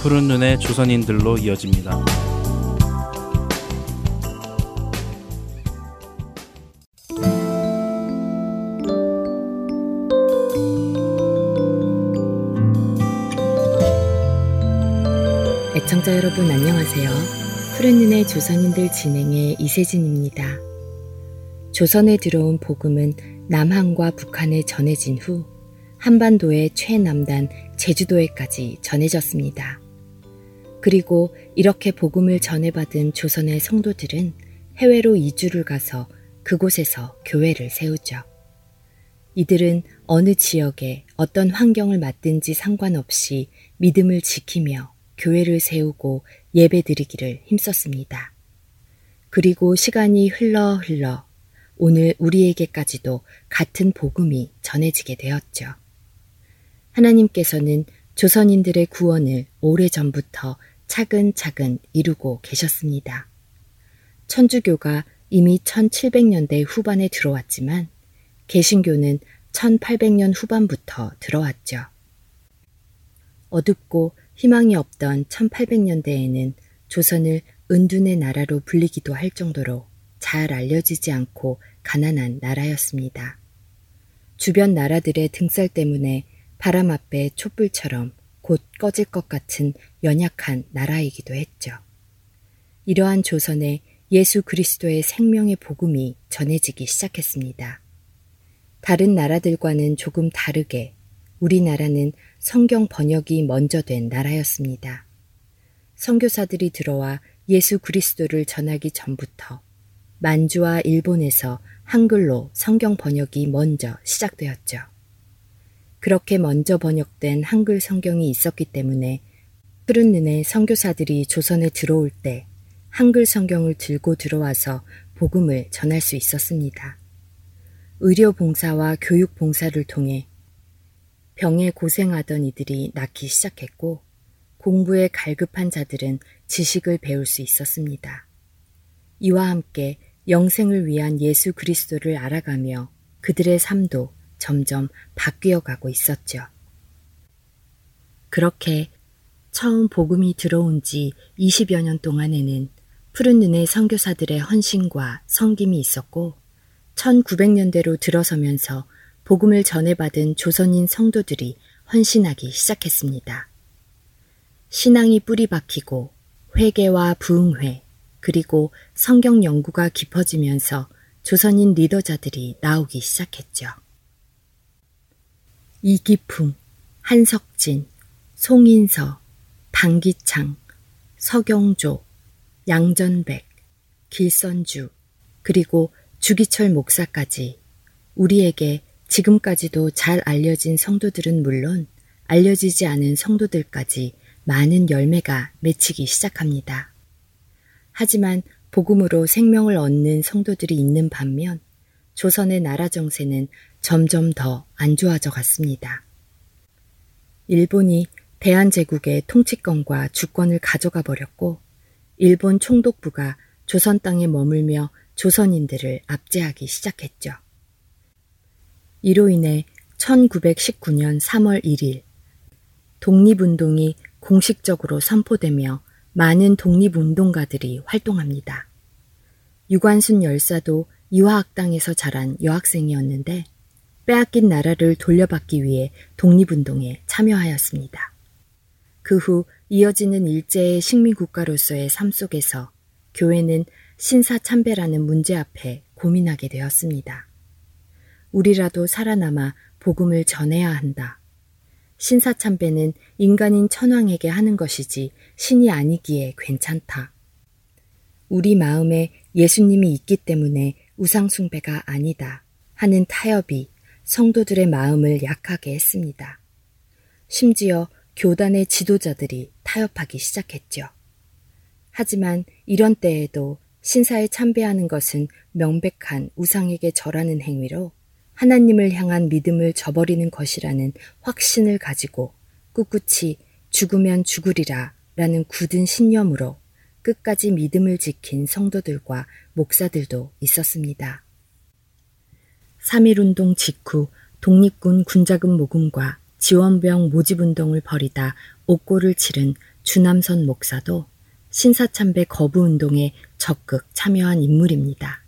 푸른 눈의 조선인들로 이어집니다. 애청자 여러분 안녕하세요. 푸른 눈의 조선인들 진행의 이세진입니다. 조선에 들어온 복음은 남한과 북한에 전해진 후 한반도의 최남단 제주도에까지 전해졌습니다. 그리고 이렇게 복음을 전해받은 조선의 성도들은 해외로 이주를 가서 그곳에서 교회를 세우죠. 이들은 어느 지역에 어떤 환경을 맞든지 상관없이 믿음을 지키며 교회를 세우고 예배 드리기를 힘썼습니다. 그리고 시간이 흘러 흘러 오늘 우리에게까지도 같은 복음이 전해지게 되었죠. 하나님께서는 조선인들의 구원을 오래전부터 차근차근 이루고 계셨습니다. 천주교가 이미 1700년대 후반에 들어왔지만 개신교는 1800년 후반부터 들어왔죠. 어둡고 희망이 없던 1800년대에는 조선을 은둔의 나라로 불리기도 할 정도로 잘 알려지지 않고 가난한 나라였습니다. 주변 나라들의 등살 때문에 바람 앞에 촛불처럼 곧 꺼질 것 같은 연약한 나라이기도 했죠. 이러한 조선에 예수 그리스도의 생명의 복음이 전해지기 시작했습니다. 다른 나라들과는 조금 다르게 우리나라는 성경 번역이 먼저 된 나라였습니다. 선교사들이 들어와 예수 그리스도를 전하기 전부터 만주와 일본에서 한글로 성경 번역이 먼저 시작되었죠. 그렇게 먼저 번역된 한글 성경이 있었기 때문에 푸른 눈의 선교사들이 조선에 들어올 때 한글 성경을 들고 들어와서 복음을 전할 수 있었습니다. 의료 봉사와 교육 봉사를 통해 병에 고생하던 이들이 낫기 시작했고 공부에 갈급한 자들은 지식을 배울 수 있었습니다. 이와 함께 영생을 위한 예수 그리스도를 알아가며 그들의 삶도 점점 바뀌어 가고 있었죠. 그렇게 처음 복음이 들어온 지 20여 년 동안에는 푸른 눈의 선교사들의 헌신과 성김이 있었고 1900년대로 들어서면서 복음을 전해받은 조선인 성도들이 헌신하기 시작했습니다. 신앙이 뿌리 박히고 회개와 부흥회, 그리고 성경 연구가 깊어지면서 조선인 리더자들이 나오기 시작했죠. 이기풍, 한석진, 송인서, 방기창, 서경조, 양전백, 길선주, 그리고 주기철 목사까지 우리에게 지금까지도 잘 알려진 성도들은 물론 알려지지 않은 성도들까지 많은 열매가 맺히기 시작합니다. 하지만 복음으로 생명을 얻는 성도들이 있는 반면 조선의 나라 정세는 점점 더 안 좋아져 갔습니다. 일본이 대한제국의 통치권과 주권을 가져가 버렸고 일본 총독부가 조선 땅에 머물며 조선인들을 압제하기 시작했죠. 이로 인해 1919년 3월 1일 독립운동이 공식적으로 선포되며 많은 독립운동가들이 활동합니다. 유관순 열사도 이화학당에서 자란 여학생이었는데 빼앗긴 나라를 돌려받기 위해 독립운동에 참여하였습니다. 그 후 이어지는 일제의 식민국가로서의 삶 속에서 교회는 신사참배라는 문제 앞에 고민하게 되었습니다. 우리라도 살아남아 복음을 전해야 한다. 신사참배는 인간인 천황에게 하는 것이지 신이 아니기에 괜찮다. 우리 마음에 예수님이 있기 때문에 우상숭배가 아니다 하는 타협이 성도들의 마음을 약하게 했습니다. 심지어 교단의 지도자들이 타협하기 시작했죠. 하지만 이런 때에도 신사에 참배하는 것은 명백한 우상에게 절하는 행위로 하나님을 향한 믿음을 저버리는 것이라는 확신을 가지고 꿋꿋이 죽으면 죽으리라 라는 굳은 신념으로 끝까지 믿음을 지킨 성도들과 목사들도 있었습니다. 3.1운동 직후 독립군 군자금 모금과 지원병 모집운동을 벌이다 옥고를 치른 주남선 목사도 신사참배 거부운동에 적극 참여한 인물입니다.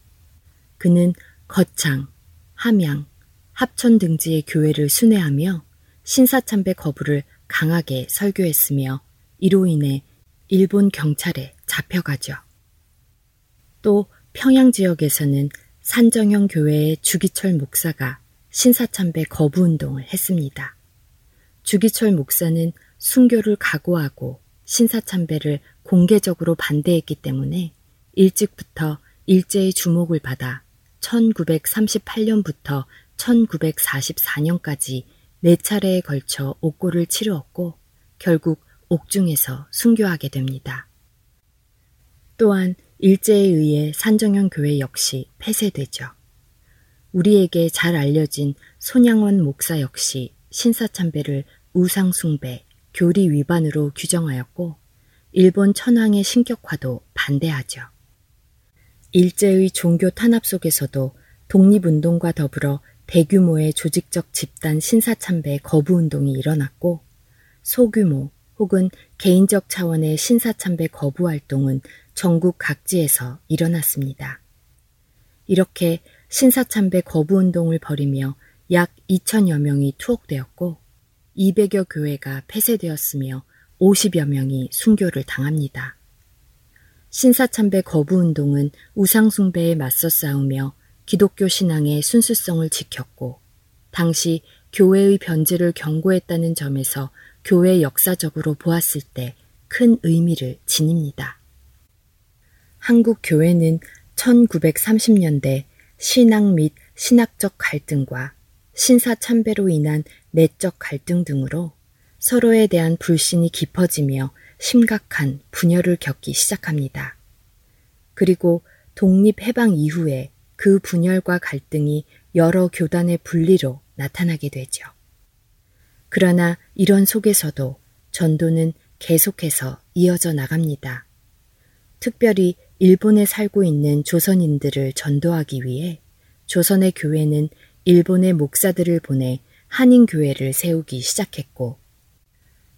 그는 거창, 함양, 합천 등지의 교회를 순회하며 신사참배 거부를 강하게 설교했으며 이로 인해 일본 경찰에 잡혀가죠. 또 평양 지역에서는 산정형 교회의 주기철 목사가 신사참배 거부 운동을 했습니다. 주기철 목사는 순교를 각오하고 신사참배를 공개적으로 반대했기 때문에 일찍부터 일제의 주목을 받아 1938년부터 1944년까지 네 차례에 걸쳐 옥고를 치루었고 결국 옥중에서 순교하게 됩니다. 또한 일제에 의해 산정형 교회 역시 폐쇄되죠. 우리에게 잘 알려진 손양원 목사 역시 신사참배를 우상숭배, 교리 위반으로 규정하였고 일본 천황의 신격화도 반대하죠. 일제의 종교 탄압 속에서도 독립운동과 더불어 대규모의 조직적 집단 신사참배 거부운동이 일어났고 소규모 혹은 개인적 차원의 신사참배 거부 활동은 전국 각지에서 일어났습니다. 이렇게 신사참배 거부 운동을 벌이며 약 2천여 명이 투옥되었고 200여 교회가 폐쇄되었으며 50여 명이 순교를 당합니다. 신사참배 거부 운동은 우상숭배에 맞서 싸우며 기독교 신앙의 순수성을 지켰고 당시 교회의 변질을 경고했다는 점에서 교회 역사적으로 보았을 때 큰 의미를 지닙니다. 한국 교회는 1930년대 신앙 및 신학적 갈등과 신사 참배로 인한 내적 갈등 등으로 서로에 대한 불신이 깊어지며 심각한 분열을 겪기 시작합니다. 그리고 독립해방 이후에 그 분열과 갈등이 여러 교단의 분리로 나타나게 되죠. 그러나 이런 속에서도 전도는 계속해서 이어져 나갑니다. 특별히 일본에 살고 있는 조선인들을 전도하기 위해 조선의 교회는 일본의 목사들을 보내 한인교회를 세우기 시작했고,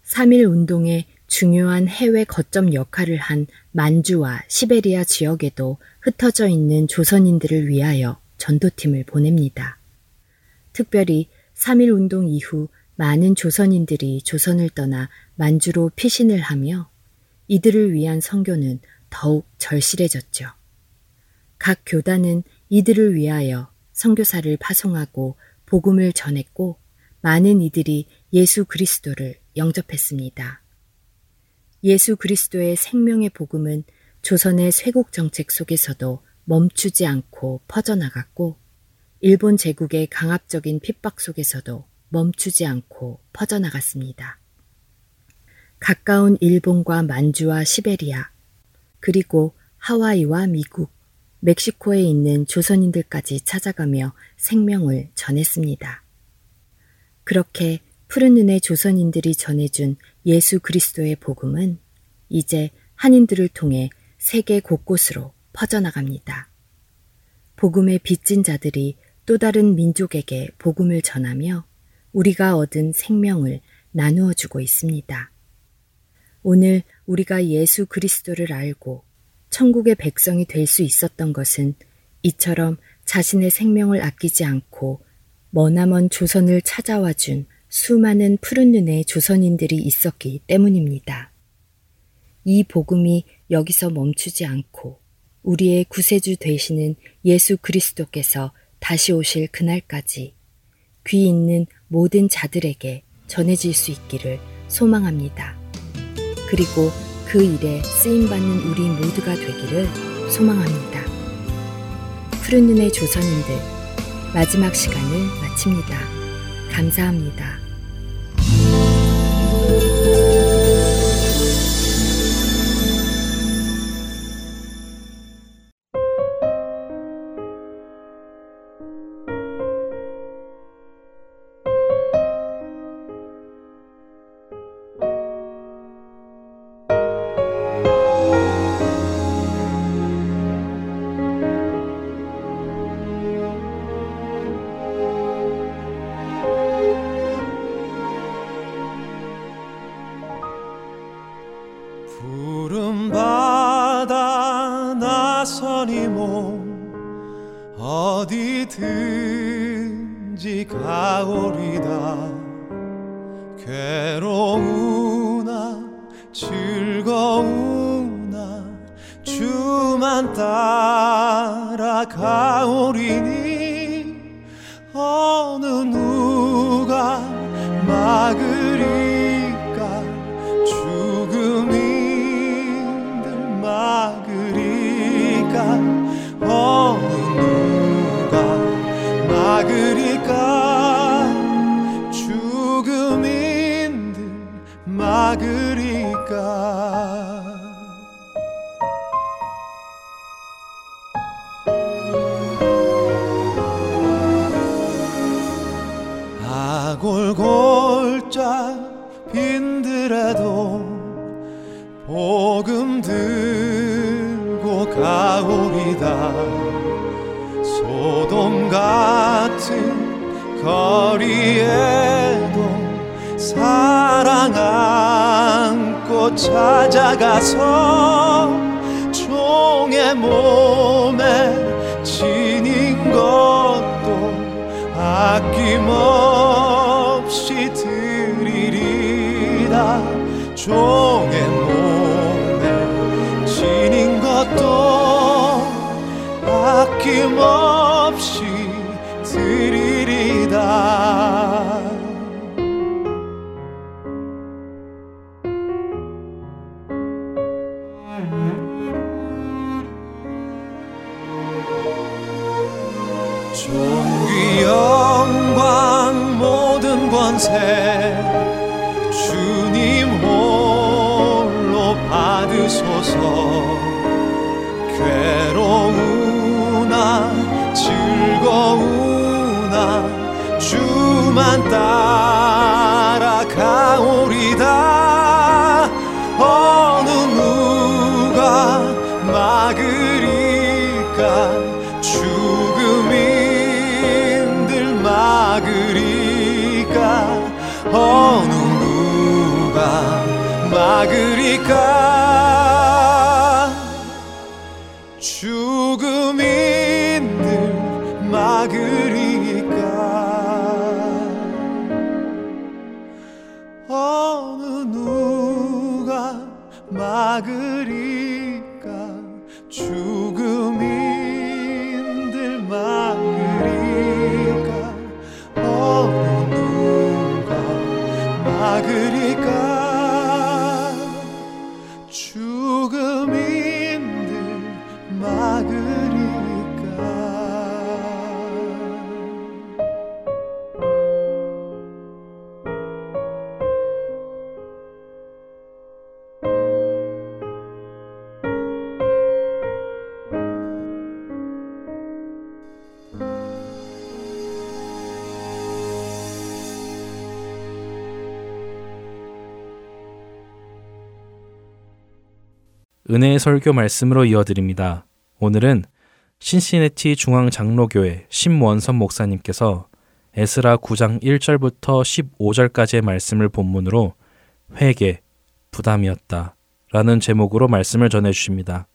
3.1 운동의 중요한 해외 거점 역할을 한 만주와 시베리아 지역에도 흩어져 있는 조선인들을 위하여 전도팀을 보냅니다. 특별히 3.1 운동 이후 많은 조선인들이 조선을 떠나 만주로 피신을 하며 이들을 위한 선교는 더욱 절실해졌죠. 각 교단은 이들을 위하여 선교사를 파송하고 복음을 전했고 많은 이들이 예수 그리스도를 영접했습니다. 예수 그리스도의 생명의 복음은 조선의 쇄국 정책 속에서도 멈추지 않고 퍼져나갔고 일본 제국의 강압적인 핍박 속에서도 멈추지 않고 퍼져나갔습니다. 가까운 일본과 만주와 시베리아, 그리고 하와이와 미국, 멕시코에 있는 조선인들까지 찾아가며 생명을 전했습니다. 그렇게 푸른 눈의 조선인들이 전해준 예수 그리스도의 복음은 이제 한인들을 통해 세계 곳곳으로 퍼져나갑니다. 복음의 빚진 자들이 또 다른 민족에게 복음을 전하며 우리가 얻은 생명을 나누어 주고 있습니다. 오늘 우리가 예수 그리스도를 알고 천국의 백성이 될 수 있었던 것은 이처럼 자신의 생명을 아끼지 않고 머나먼 조선을 찾아와 준 수많은 푸른 눈의 조선인들이 있었기 때문입니다. 이 복음이 여기서 멈추지 않고 우리의 구세주 되시는 예수 그리스도께서 다시 오실 그날까지 귀 있는 모든 자들에게 전해질 수 있기를 소망합니다. 그리고 그 일에 쓰임받는 우리 모두가 되기를 소망합니다. 푸른 눈의 조선인들 마지막 시간을 마칩니다. 감사합니다. 찾아가서 종의 몸에 지닌 것도 아낌없이 드리리라 종의 몸에 지닌 것도 아낌없이 권세 주님 홀로 받으소서. 괴로우나 즐거우나 주만 따 막으리까 은혜의 설교 말씀으로 이어드립니다. 오늘은 신시내티 중앙장로교회 심원선 목사님께서 에스라 9장 1절부터 15절까지의 말씀을 본문으로 회개, 부담이었다 라는 제목으로 말씀을 전해 주십니다.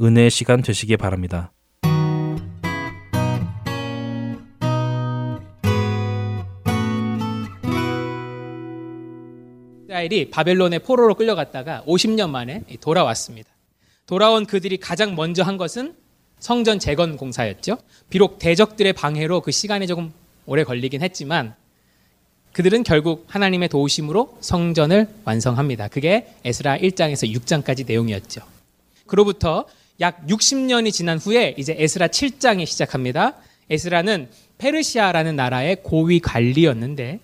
은혜의 시간 되시기 바랍니다. 이스라엘이 바벨론의 포로로 끌려갔다가 50년 만에 돌아왔습니다. 돌아온 그들이 가장 먼저 한 것은 성전 재건 공사였죠. 비록 대적들의 방해로 그 시간이 조금 오래 걸리긴 했지만 그들은 결국 하나님의 도우심으로 성전을 완성합니다. 그게 에스라 1장에서 6장까지 내용이었죠. 그로부터 약 60년이 지난 후에 이제 에스라 7장이 시작합니다. 에스라는 페르시아라는 나라의 고위 관리였는데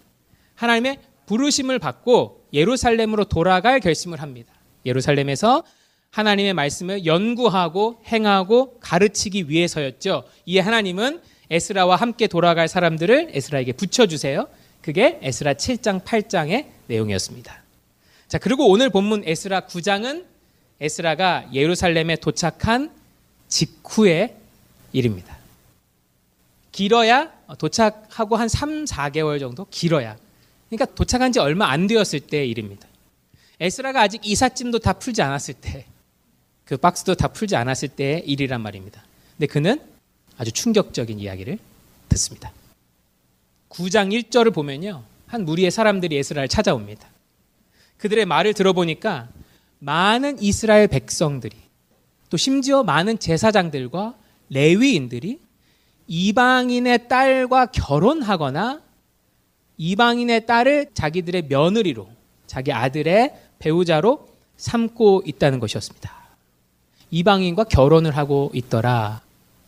하나님의 부르심을 받고 예루살렘으로 돌아갈 결심을 합니다. 예루살렘에서 하나님의 말씀을 연구하고 행하고 가르치기 위해서였죠. 이에 하나님은 에스라와 함께 돌아갈 사람들을 에스라에게 붙여주세요. 그게 에스라 7장, 8장의 내용이었습니다. 자, 그리고 오늘 본문 에스라 9장은 에스라가 예루살렘에 도착한 직후의 일입니다. 길어야 도착하고 한 3, 4개월 정도 길어야. 그러니까 도착한 지 얼마 안 되었을 때의 일입니다. 에스라가 아직 이삿짐도 다 풀지 않았을 때, 그 박스도 다 풀지 않았을 때의 일이란 말입니다. 근데 그는 아주 충격적인 이야기를 듣습니다. 9장 1절을 보면요. 한 무리의 사람들이 에스라를 찾아옵니다. 그들의 말을 들어보니까 많은 이스라엘 백성들이 또 심지어 많은 제사장들과 레위인들이 이방인의 딸과 결혼하거나 이방인의 딸을 자기들의 며느리로 자기 아들의 배우자로 삼고 있다는 것이었습니다. 이방인과 결혼을 하고 있더라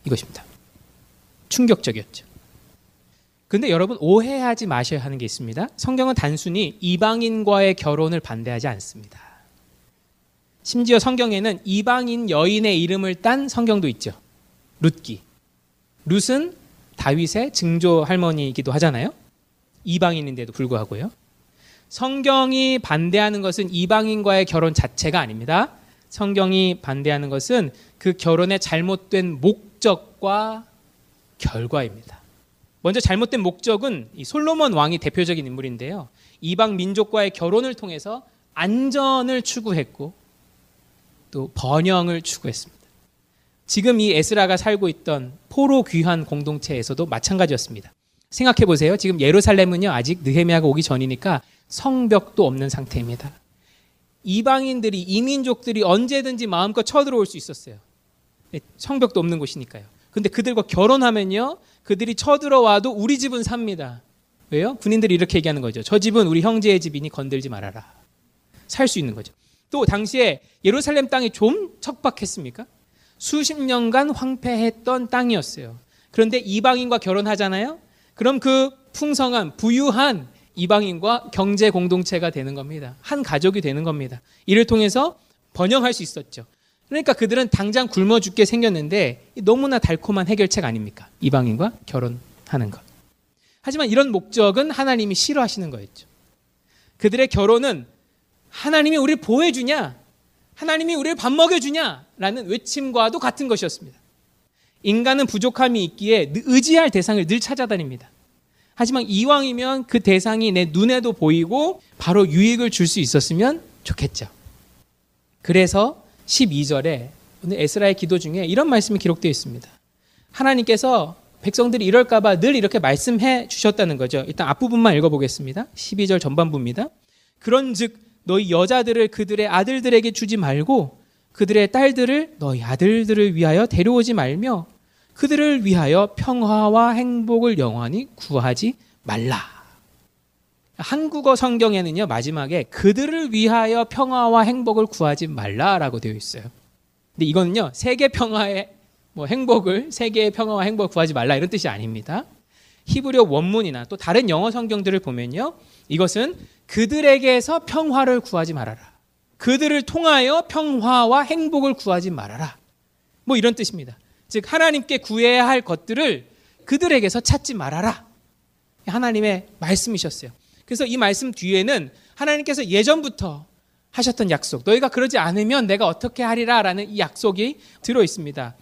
이것입니다. 충격적이었죠. 근데 여러분 오해하지 마셔야 하는 게 있습니다. 성경은 단순히 이방인과의 결혼을 반대하지 않습니다. 심지어 성경에는 이방인 여인의 이름을 딴 성경도 있죠. 룻기. 룻은 다윗의 증조 할머니이기도 하잖아요. 이방인인데도 불구하고요. 성경이 반대하는 것은 이방인과의 결혼 자체가 아닙니다. 성경이 반대하는 것은 그 결혼의 잘못된 목적과 결과입니다. 먼저 잘못된 목적은 이 솔로몬 왕이 대표적인 인물인데요. 이방 민족과의 결혼을 통해서 안전을 추구했고 또 번영을 추구했습니다. 지금 이 에스라가 살고 있던 포로 귀환 공동체에서도 마찬가지였습니다. 생각해 보세요. 지금 예루살렘은요 아직 느헤미야가 오기 전이니까 성벽도 없는 상태입니다. 이방인들이 이민족들이 언제든지 마음껏 쳐들어올 수 있었어요. 네, 성벽도 없는 곳이니까요. 근데 그들과 결혼하면요 그들이 쳐들어와도 우리 집은 삽니다. 왜요? 군인들이 이렇게 얘기하는 거죠. 저 집은 우리 형제의 집이니 건들지 말아라. 살 수 있는 거죠. 또 당시에 예루살렘 땅이 좀 척박했습니까? 수십 년간 황폐했던 땅이었어요. 그런데 이방인과 결혼하잖아요. 그럼 그 풍성한 부유한 이방인과 경제 공동체가 되는 겁니다. 한 가족이 되는 겁니다. 이를 통해서 번영할 수 있었죠. 그러니까 그들은 당장 굶어 죽게 생겼는데 너무나 달콤한 해결책 아닙니까? 이방인과 결혼하는 것. 하지만 이런 목적은 하나님이 싫어하시는 거였죠. 그들의 결혼은 하나님이 우리를 보호해주냐? 하나님이 우리를 밥 먹여주냐 라는 외침과도 같은 것이었습니다. 인간은 부족함이 있기에 의지할 대상을 늘 찾아다닙니다. 하지만 이왕이면 그 대상이 내 눈에도 보이고 바로 유익을 줄 수 있었으면 좋겠죠. 그래서 12절에 오늘 에스라의 기도 중에 이런 말씀이 기록되어 있습니다. 하나님께서 백성들이 이럴까봐 늘 이렇게 말씀해 주셨다는 거죠. 일단 앞부분만 읽어보겠습니다. 12절 전반부입니다. 그런 즉, 너희 여자들을 그들의 아들들에게 주지 말고 그들의 딸들을 너희 아들들을 위하여 데려오지 말며 그들을 위하여 평화와 행복을 영원히 구하지 말라. 한국어 성경에는요, 마지막에 그들을 위하여 평화와 행복을 구하지 말라라고 되어 있어요. 근데 이거는요, 세계 평화의 뭐 행복을, 세계의 평화와 행복을 구하지 말라 이런 뜻이 아닙니다. 히브리어 원문이나 또 다른 영어 성경들을 보면요, 이것은 그들에게서 평화를 구하지 말아라. 그들을 통하여 평화와 행복을 구하지 말아라. 뭐 이런 뜻입니다. 즉, 하나님께 구해야 할 것들을 그들에게서 찾지 말아라. 하나님의 말씀이셨어요. 그래서 이 말씀 뒤에는 하나님께서 예전부터 하셨던 약속, 너희가 그러지 않으면 내가 어떻게 하리라라는 이 약속이 들어 있습니다.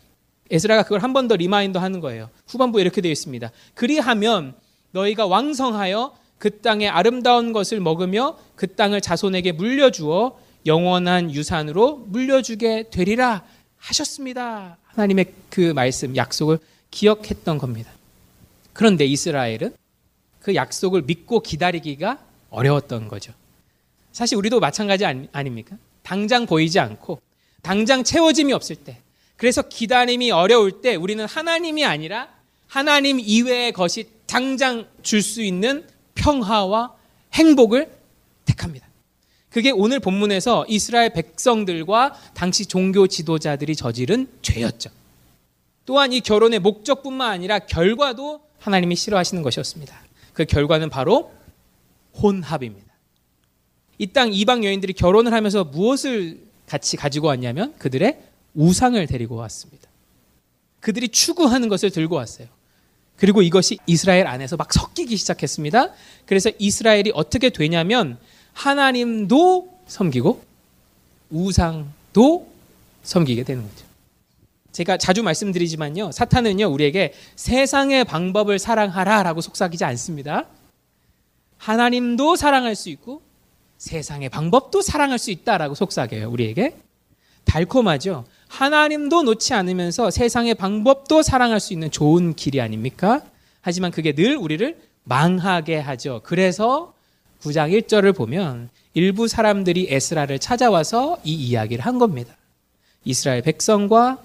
에스라가 그걸 한 번 더 reminder 하는 거예요. 후반부에 이렇게 되어 있습니다. 그리하면 너희가 왕성하여 그 땅의 아름다운 것을 먹으며 그 땅을 자손에게 물려주어 영원한 유산으로 물려주게 되리라 하셨습니다. 하나님의 그 말씀, 약속을 기억했던 겁니다. 그런데 이스라엘은 그 약속을 믿고 기다리기가 어려웠던 거죠. 사실 우리도 마찬가지 아닙니까? 당장 보이지 않고 당장 채워짐이 없을 때 그래서 기다림이 어려울 때 우리는 하나님이 아니라 하나님 이외의 것이 당장 줄 수 있는 평화와 행복을 택합니다. 그게 오늘 본문에서 이스라엘 백성들과 당시 종교 지도자들이 저지른 죄였죠. 또한 이 결혼의 목적뿐만 아니라 결과도 하나님이 싫어하시는 것이었습니다. 그 결과는 바로 혼합입니다. 이 땅 이방 여인들이 결혼을 하면서 무엇을 같이 가지고 왔냐면 그들의 우상을 데리고 왔습니다. 그들이 추구하는 것을 들고 왔어요. 그리고 이것이 이스라엘 안에서 막 섞이기 시작했습니다. 그래서 이스라엘이 어떻게 되냐면 하나님도 섬기고 우상도 섬기게 되는 거죠. 제가 자주 말씀드리지만요. 사탄은요, 우리에게 세상의 방법을 사랑하라 라고 속삭이지 않습니다. 하나님도 사랑할 수 있고 세상의 방법도 사랑할 수 있다라고 속삭여요, 우리에게. 달콤하죠. 하나님도 놓지 않으면서 세상의 방법도 사랑할 수 있는 좋은 길이 아닙니까? 하지만 그게 늘 우리를 망하게 하죠. 그래서 9장 1절을 보면 일부 사람들이 에스라를 찾아와서 이 이야기를 한 겁니다. 이스라엘 백성과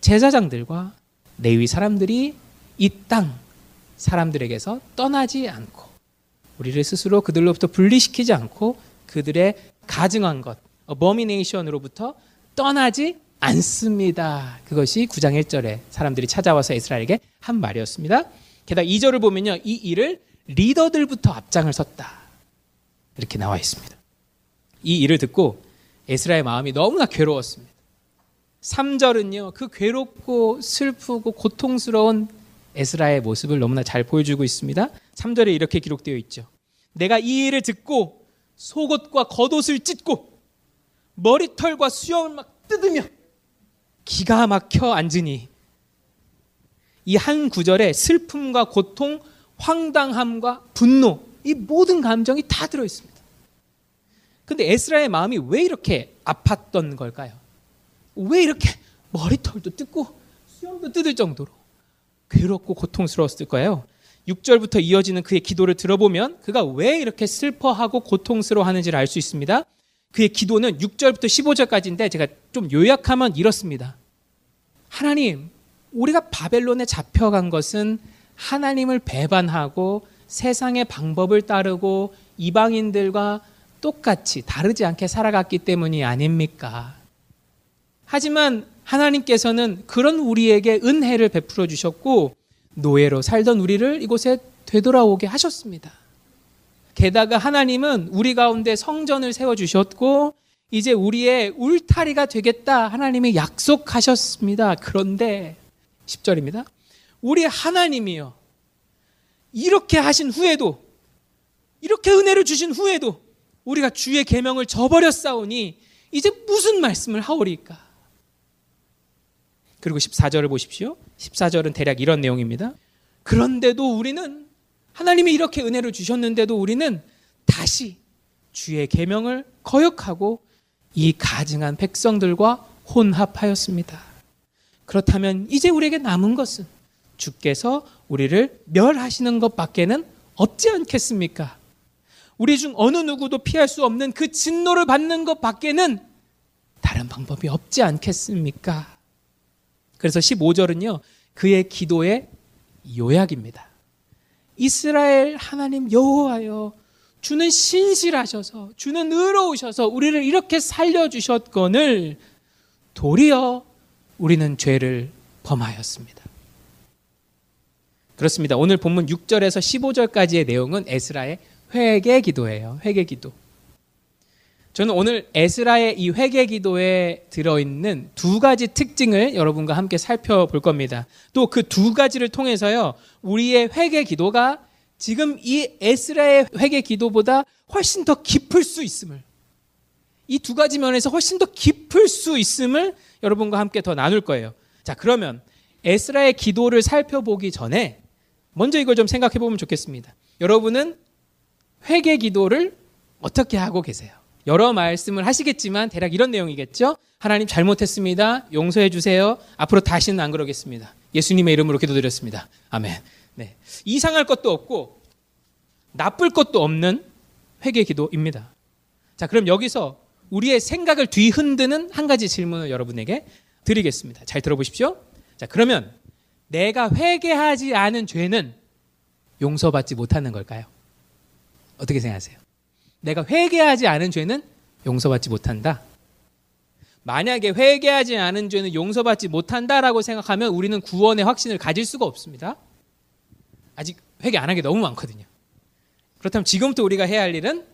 제사장들과 레위 사람들이 이 땅 사람들에게서 떠나지 않고 우리를 스스로 그들로부터 분리시키지 않고 그들의 가증한 것, abomination으로부터 떠나지 않습니다. 그것이 9장 1절에 사람들이 찾아와서 이스라엘에게 한 말이었습니다. 게다가 2절을 보면요. 이 일을 리더들부터 앞장을 섰다. 이렇게 나와 있습니다. 이 일을 듣고 에스라의 마음이 너무나 괴로웠습니다. 3절은요. 그 괴롭고 슬프고 고통스러운 에스라의 모습을 너무나 잘 보여주고 있습니다. 3절에 이렇게 기록되어 있죠. 내가 이 일을 듣고 속옷과 겉옷을 찢고 머리털과 수염을 막 뜯으며 기가 막혀 앉으니 이 한 구절에 슬픔과 고통, 황당함과 분노 이 모든 감정이 다 들어 있습니다. 근데 에스라의 마음이 왜 이렇게 아팠던 걸까요? 왜 이렇게 머리털도 뜯고 수염도 뜯을 정도로 괴롭고 고통스러웠을 거예요. 6절부터 이어지는 그의 기도를 들어보면 그가 왜 이렇게 슬퍼하고 고통스러워하는지를 알 수 있습니다. 그의 기도는 6절부터 15절까지인데 제가 좀 요약하면 이렇습니다. 하나님, 우리가 바벨론에 잡혀간 것은 하나님을 배반하고 세상의 방법을 따르고 이방인들과 똑같이 다르지 않게 살아갔기 때문이 아닙니까? 하지만 하나님께서는 그런 우리에게 은혜를 베풀어 주셨고 노예로 살던 우리를 이곳에 되돌아오게 하셨습니다. 게다가 하나님은 우리 가운데 성전을 세워 주셨고 이제 우리의 울타리가 되겠다 하나님이 약속하셨습니다. 그런데 10절입니다. 우리 하나님이요. 이렇게 하신 후에도 이렇게 은혜를 주신 후에도 우리가 주의 계명을 저버렸사오니 이제 무슨 말씀을 하오리까? 그리고 14절을 보십시오. 14절은 대략 이런 내용입니다. 그런데도 우리는 하나님이 이렇게 은혜를 주셨는데도 우리는 다시 주의 계명을 거역하고 이 가증한 백성들과 혼합하였습니다. 그렇다면 이제 우리에게 남은 것은 주께서 우리를 멸하시는 것밖에는 없지 않겠습니까? 우리 중 어느 누구도 피할 수 없는 그 진노를 받는 것밖에는 다른 방법이 없지 않겠습니까? 그래서 15절은요, 그의 기도의 요약입니다. 이스라엘 하나님 여호와여 주는 신실하셔서 주는 의로우셔서 우리를 이렇게 살려주셨거늘 도리어 우리는 죄를 범하였습니다. 그렇습니다. 오늘 본문 6절에서 15절까지의 내용은 에스라의 회개 기도예요. 회개 기도. 저는 오늘 에스라의 이 회개 기도에 들어있는 두 가지 특징을 여러분과 함께 살펴볼 겁니다. 또 그 두 가지를 통해서요, 우리의 회개 기도가 지금 이 에스라의 회개 기도보다 훨씬 더 깊을 수 있음을, 이 두 가지 면에서 훨씬 더 깊을 수 있음을 여러분과 함께 더 나눌 거예요. 자, 그러면 에스라의 기도를 살펴보기 전에 먼저 이걸 좀 생각해 보면 좋겠습니다. 여러분은 회개 기도를 어떻게 하고 계세요? 여러 말씀을 하시겠지만 대략 이런 내용이겠죠. 하나님 잘못했습니다. 용서해 주세요. 앞으로 다시는 안 그러겠습니다. 예수님의 이름으로 기도드렸습니다. 아멘. 네. 이상할 것도 없고 나쁠 것도 없는 회개 기도입니다. 자, 그럼 여기서 우리의 생각을 뒤흔드는 한 가지 질문을 여러분에게 드리겠습니다. 잘 들어보십시오. 자, 그러면 내가 회개하지 않은 죄는 용서받지 못하는 걸까요? 어떻게 생각하세요? 내가 회개하지 않은 죄는 용서받지 못한다. 만약에 회개하지 않은 죄는 용서받지 못한다라고 생각하면 우리는 구원의 확신을 가질 수가 없습니다. 아직 회개 안 한 게 너무 많거든요. 그렇다면 지금부터 우리가 해야 할 일은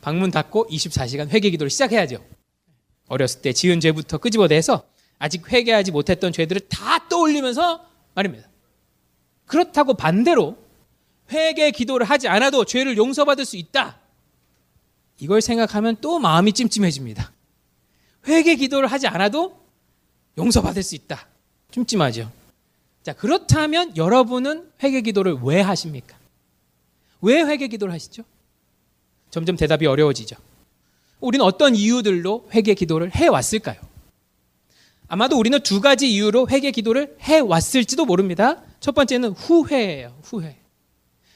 방문 닫고 24시간 회개 기도를 시작해야죠. 어렸을 때 지은 죄부터 끄집어내서 아직 회개하지 못했던 죄들을 다 떠올리면서 말입니다. 그렇다고 반대로 회개 기도를 하지 않아도 죄를 용서받을 수 있다. 이걸 생각하면 또 마음이 찜찜해집니다. 회개 기도를 하지 않아도 용서받을 수 있다. 찜찜하죠. 자, 그렇다면 여러분은 회개 기도를 왜 하십니까? 왜 회개 기도를 하시죠? 점점 대답이 어려워지죠. 우리는 어떤 이유들로 회개 기도를 해 왔을까요? 아마도 우리는 두 가지 이유로 회개 기도를 해 왔을지도 모릅니다. 첫 번째는 후회예요. 후회.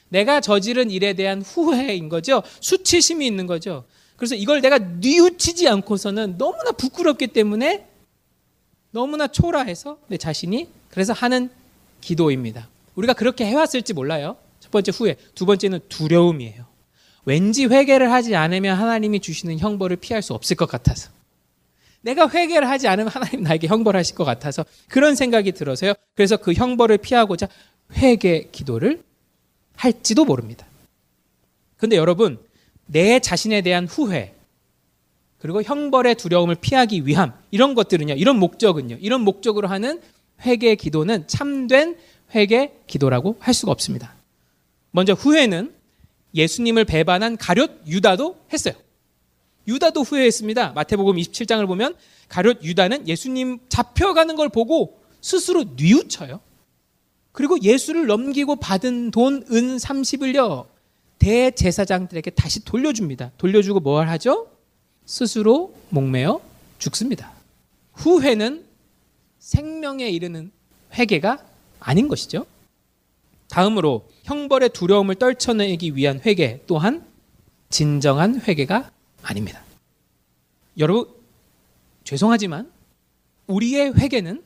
내가 저지른 일에 대한 후회인 거죠. 수치심이 있는 거죠. 그래서 이걸 내가 뉘우치지 않고서는 너무나 부끄럽기 때문에 너무나 초라해서 내 자신이 그래서 하는 기도입니다. 우리가 그렇게 해왔을지 몰라요. 첫 번째 후회. 두 번째는 두려움이에요. 왠지 회개를 하지 않으면 하나님이 주시는 형벌을 피할 수 없을 것 같아서. 내가 회개를 하지 않으면 하나님 나에게 형벌하실 것 같아서 그런 생각이 들어서요. 그래서 그 형벌을 피하고자 회개 기도를 할지도 모릅니다. 근데 여러분, 내 자신에 대한 후회, 그리고 형벌의 두려움을 피하기 위함, 이런 것들은요, 이런 목적은요, 이런 목적으로 하는 회개 기도는 참된 회개 기도라고 할 수가 없습니다. 먼저 후회는 예수님을 배반한 가룟 유다도 했어요. 유다도 후회했습니다. 마태복음 27장을 보면 가룟 유다는 예수님 잡혀가는 걸 보고 스스로 뉘우쳐요. 그리고 예수를 넘기고 받은 돈 은 30을요. 대제사장들에게 다시 돌려줍니다. 돌려주고 뭘 하죠? 스스로 목매어 죽습니다. 후회는 생명에 이르는 회개가 아닌 것이죠. 다음으로 형벌의 두려움을 떨쳐내기 위한 회개 또한 진정한 회개가 아닙니다. 여러분 죄송하지만 우리의 회개는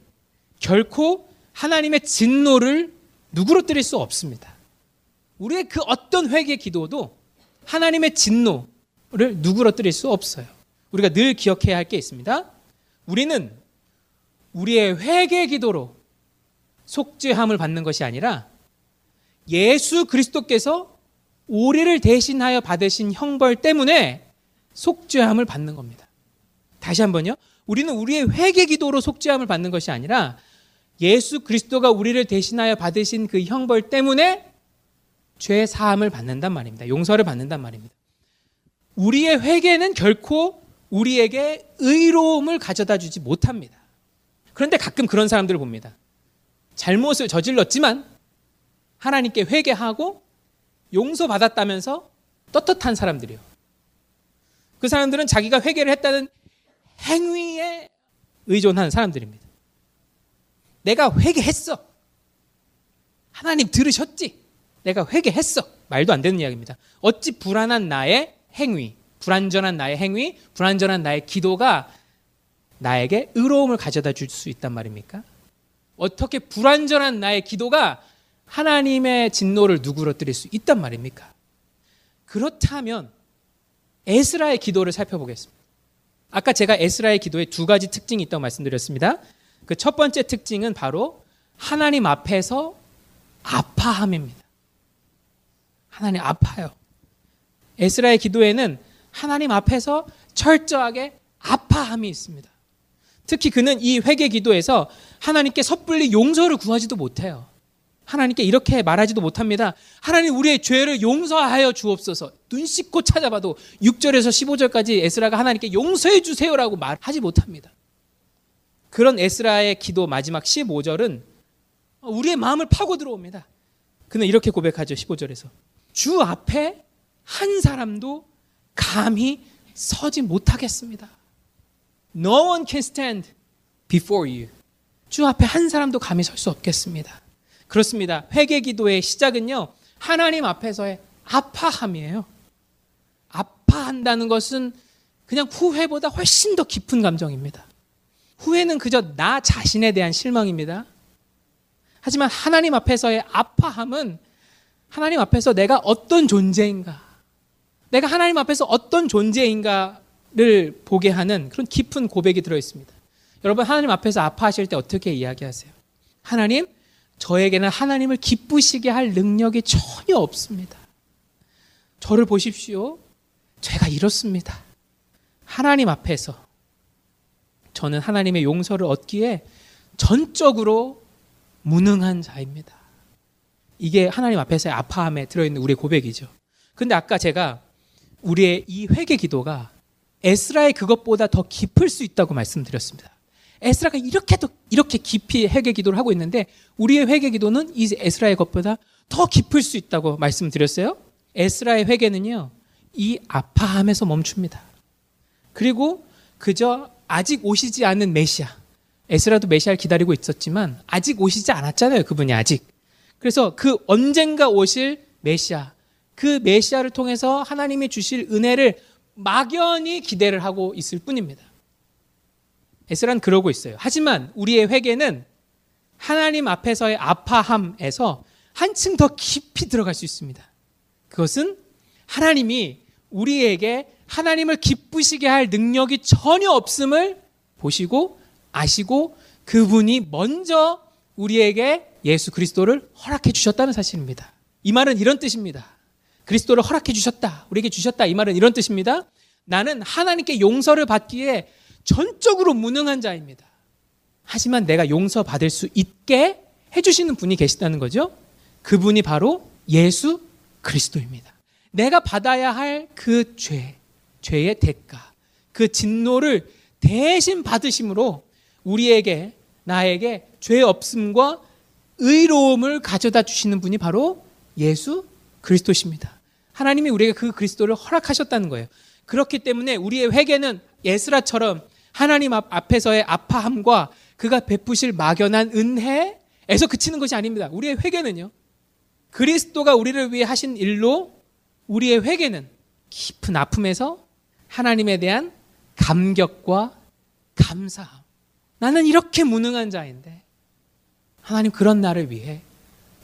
결코 하나님의 진노를 누구로뜨릴 수 없습니다. 우리의 그 어떤 회개 기도도 하나님의 진노를 누구로뜨릴 수 없어요. 우리가 늘 기억해야 할 게 있습니다. 우리는 우리의 회개 기도로 속죄함을 받는 것이 아니라 예수 그리스도께서 우리를 대신하여 받으신 형벌 때문에 속죄함을 받는 겁니다. 다시 한번요. 우리는 우리의 회개 기도로 속죄함을 받는 것이 아니라 예수 그리스도가 우리를 대신하여 받으신 그 형벌 때문에 죄 사함을 받는단 말입니다. 용서를 받는단 말입니다. 우리의 회개는 결코 우리에게 의로움을 가져다 주지 못합니다. 그런데 가끔 그런 사람들을 봅니다. 잘못을 저질렀지만 하나님께 회개하고 용서받았다면서 떳떳한 사람들이요. 그 사람들은 자기가 회개를 했다는 행위에 의존하는 사람들입니다. 내가 회개했어. 하나님 들으셨지? 내가 회개했어. 말도 안 되는 이야기입니다. 어찌 불안한 나의 행위, 불안전한 나의 행위, 불안전한 나의 기도가 나에게 의로움을 가져다 줄 수 있단 말입니까? 어떻게 불완전한 나의 기도가 하나님의 진노를 누구로뜨릴 수 있단 말입니까? 그렇다면 에스라의 기도를 살펴보겠습니다. 아까 제가 에스라의 기도에 두 가지 특징이 있다고 말씀드렸습니다. 그 첫 번째 특징은 바로 하나님 앞에서 아파함입니다. 하나님 아파요. 에스라의 기도에는 하나님 앞에서 철저하게 아파함이 있습니다. 특히 그는 이 회개 기도에서 하나님께 섣불리 용서를 구하지도 못해요. 하나님께 이렇게 말하지도 못합니다. 하나님 우리의 죄를 용서하여 주옵소서. 눈 씻고 찾아봐도 6절에서 15절까지 에스라가 하나님께 용서해 주세요라고 말하지 못합니다. 그런 에스라의 기도 마지막 15절은 우리의 마음을 파고 들어옵니다. 그는 이렇게 고백하죠. 15절에서. 주 앞에 한 사람도 감히 서지 못하겠습니다. No one can stand before you. 주 앞에 한 사람도 감히 설 수 없겠습니다. 그렇습니다. 회개 기도의 시작은요. 하나님 앞에서의 아파함이에요. 아파한다는 것은 그냥 후회보다 훨씬 더 깊은 감정입니다. 후회는 그저 나 자신에 대한 실망입니다. 하지만 하나님 앞에서의 아파함은 하나님 앞에서 내가 어떤 존재인가, 내가 하나님 앞에서 어떤 존재인가를 보게 하는 그런 깊은 고백이 들어 있습니다. 여러분, 하나님 앞에서 아파하실 때 어떻게 이야기하세요? 하나님, 저에게는 하나님을 기쁘시게 할 능력이 전혀 없습니다. 저를 보십시오. 제가 이렇습니다. 하나님 앞에서 저는 하나님의 용서를 얻기에 전적으로 무능한 자입니다. 이게 하나님 앞에서의 아파함에 들어있는 우리의 고백이죠. 근데 아까 제가 우리의 이 회개 기도가 에스라의 그것보다 더 깊을 수 있다고 말씀드렸습니다. 에스라가 이렇게도 이렇게 깊이 회개 기도를 하고 있는데 우리의 회개 기도는 이 에스라의 것보다 더 깊을 수 있다고 말씀드렸어요. 에스라의 회개는요. 이 아파함에서 멈춥니다. 그리고 그저 아직 오시지 않은 메시아. 에스라도 메시아를 기다리고 있었지만 아직 오시지 않았잖아요. 그분이 아직. 그래서 그 언젠가 오실 메시아 그 메시아를 통해서 하나님이 주실 은혜를 막연히 기대를 하고 있을 뿐입니다. 에스란 그러고 있어요. 하지만 우리의 회개는 하나님 앞에서의 아파함에서 한층 더 깊이 들어갈 수 있습니다. 그것은 하나님이 우리에게 하나님을 기쁘시게 할 능력이 전혀 없음을 보시고 아시고 그분이 먼저 우리에게 예수 그리스도를 허락해 주셨다는 사실입니다. 이 말은 이런 뜻입니다. 그리스도를 허락해 주셨다. 우리에게 주셨다. 이 말은 이런 뜻입니다. 나는 하나님께 용서를 받기에 전적으로 무능한 자입니다. 하지만 내가 용서받을 수 있게 해주시는 분이 계시다는 거죠. 그분이 바로 예수 그리스도입니다. 내가 받아야 할 그 죄, 죄의 대가, 그 진노를 대신 받으심으로 우리에게, 나에게 죄 없음과 의로움을 가져다 주시는 분이 바로 예수 그리스도십니다. 하나님이 우리에게 그 그리스도를 허락하셨다는 거예요. 그렇기 때문에 우리의 회개는 예스라처럼 하나님 앞, 앞에서의 아파함과 그가 베푸실 막연한 은혜에서 그치는 것이 아닙니다. 우리의 회개는요. 그리스도가 우리를 위해 하신 일로 우리의 회개는 깊은 아픔에서 하나님에 대한 감격과 감사함. 나는 이렇게 무능한 자인데 하나님 그런 나를 위해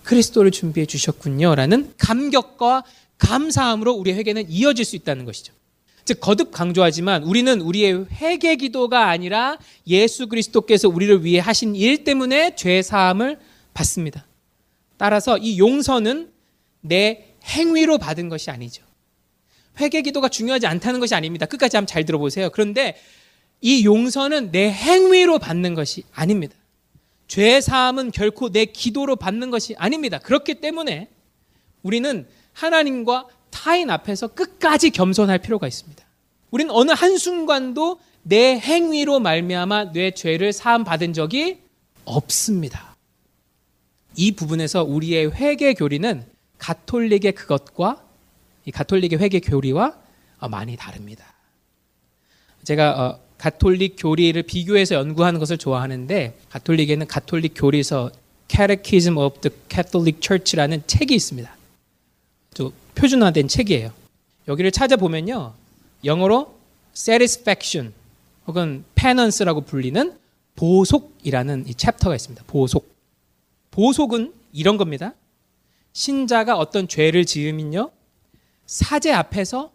그리스도를 준비해 주셨군요 라는 감격과 감사함으로 우리의 회개는 이어질 수 있다는 것이죠. 즉 거듭 강조하지만 우리는 우리의 회개 기도가 아니라 예수 그리스도께서 우리를 위해 하신 일 때문에 죄 사함을 받습니다. 따라서 이 용서는 내 행위로 받은 것이 아니죠. 회개 기도가 중요하지 않다는 것이 아닙니다. 끝까지 한번 잘 들어보세요. 그런데 이 용서는 내 행위로 받는 것이 아닙니다. 죄 사함은 결코 내 기도로 받는 것이 아닙니다. 그렇기 때문에 우리는 하나님과 타인 앞에서 끝까지 겸손할 필요가 있습니다. 우리는 어느 한순간도 내 행위로 말미암아 내 죄를 사함 받은 적이 없습니다. 이 부분에서 우리의 회개 교리는 가톨릭의 그것과 이 가톨릭의 회개 교리와 어, 많이 다릅니다. 제가 어, 가톨릭 교리를 비교해서 연구하는 것을 좋아하는데 가톨릭에는 가톨릭 교리서 Catechism of the Catholic Church라는 책이 있습니다. 또 표준화된 책이에요. 여기를 찾아보면요. 영어로 satisfaction 혹은 penance라고 불리는 보속이라는 이 챕터가 있습니다. 보속. 보속은 이런 겁니다. 신자가 어떤 죄를 지으면요. 사제 앞에서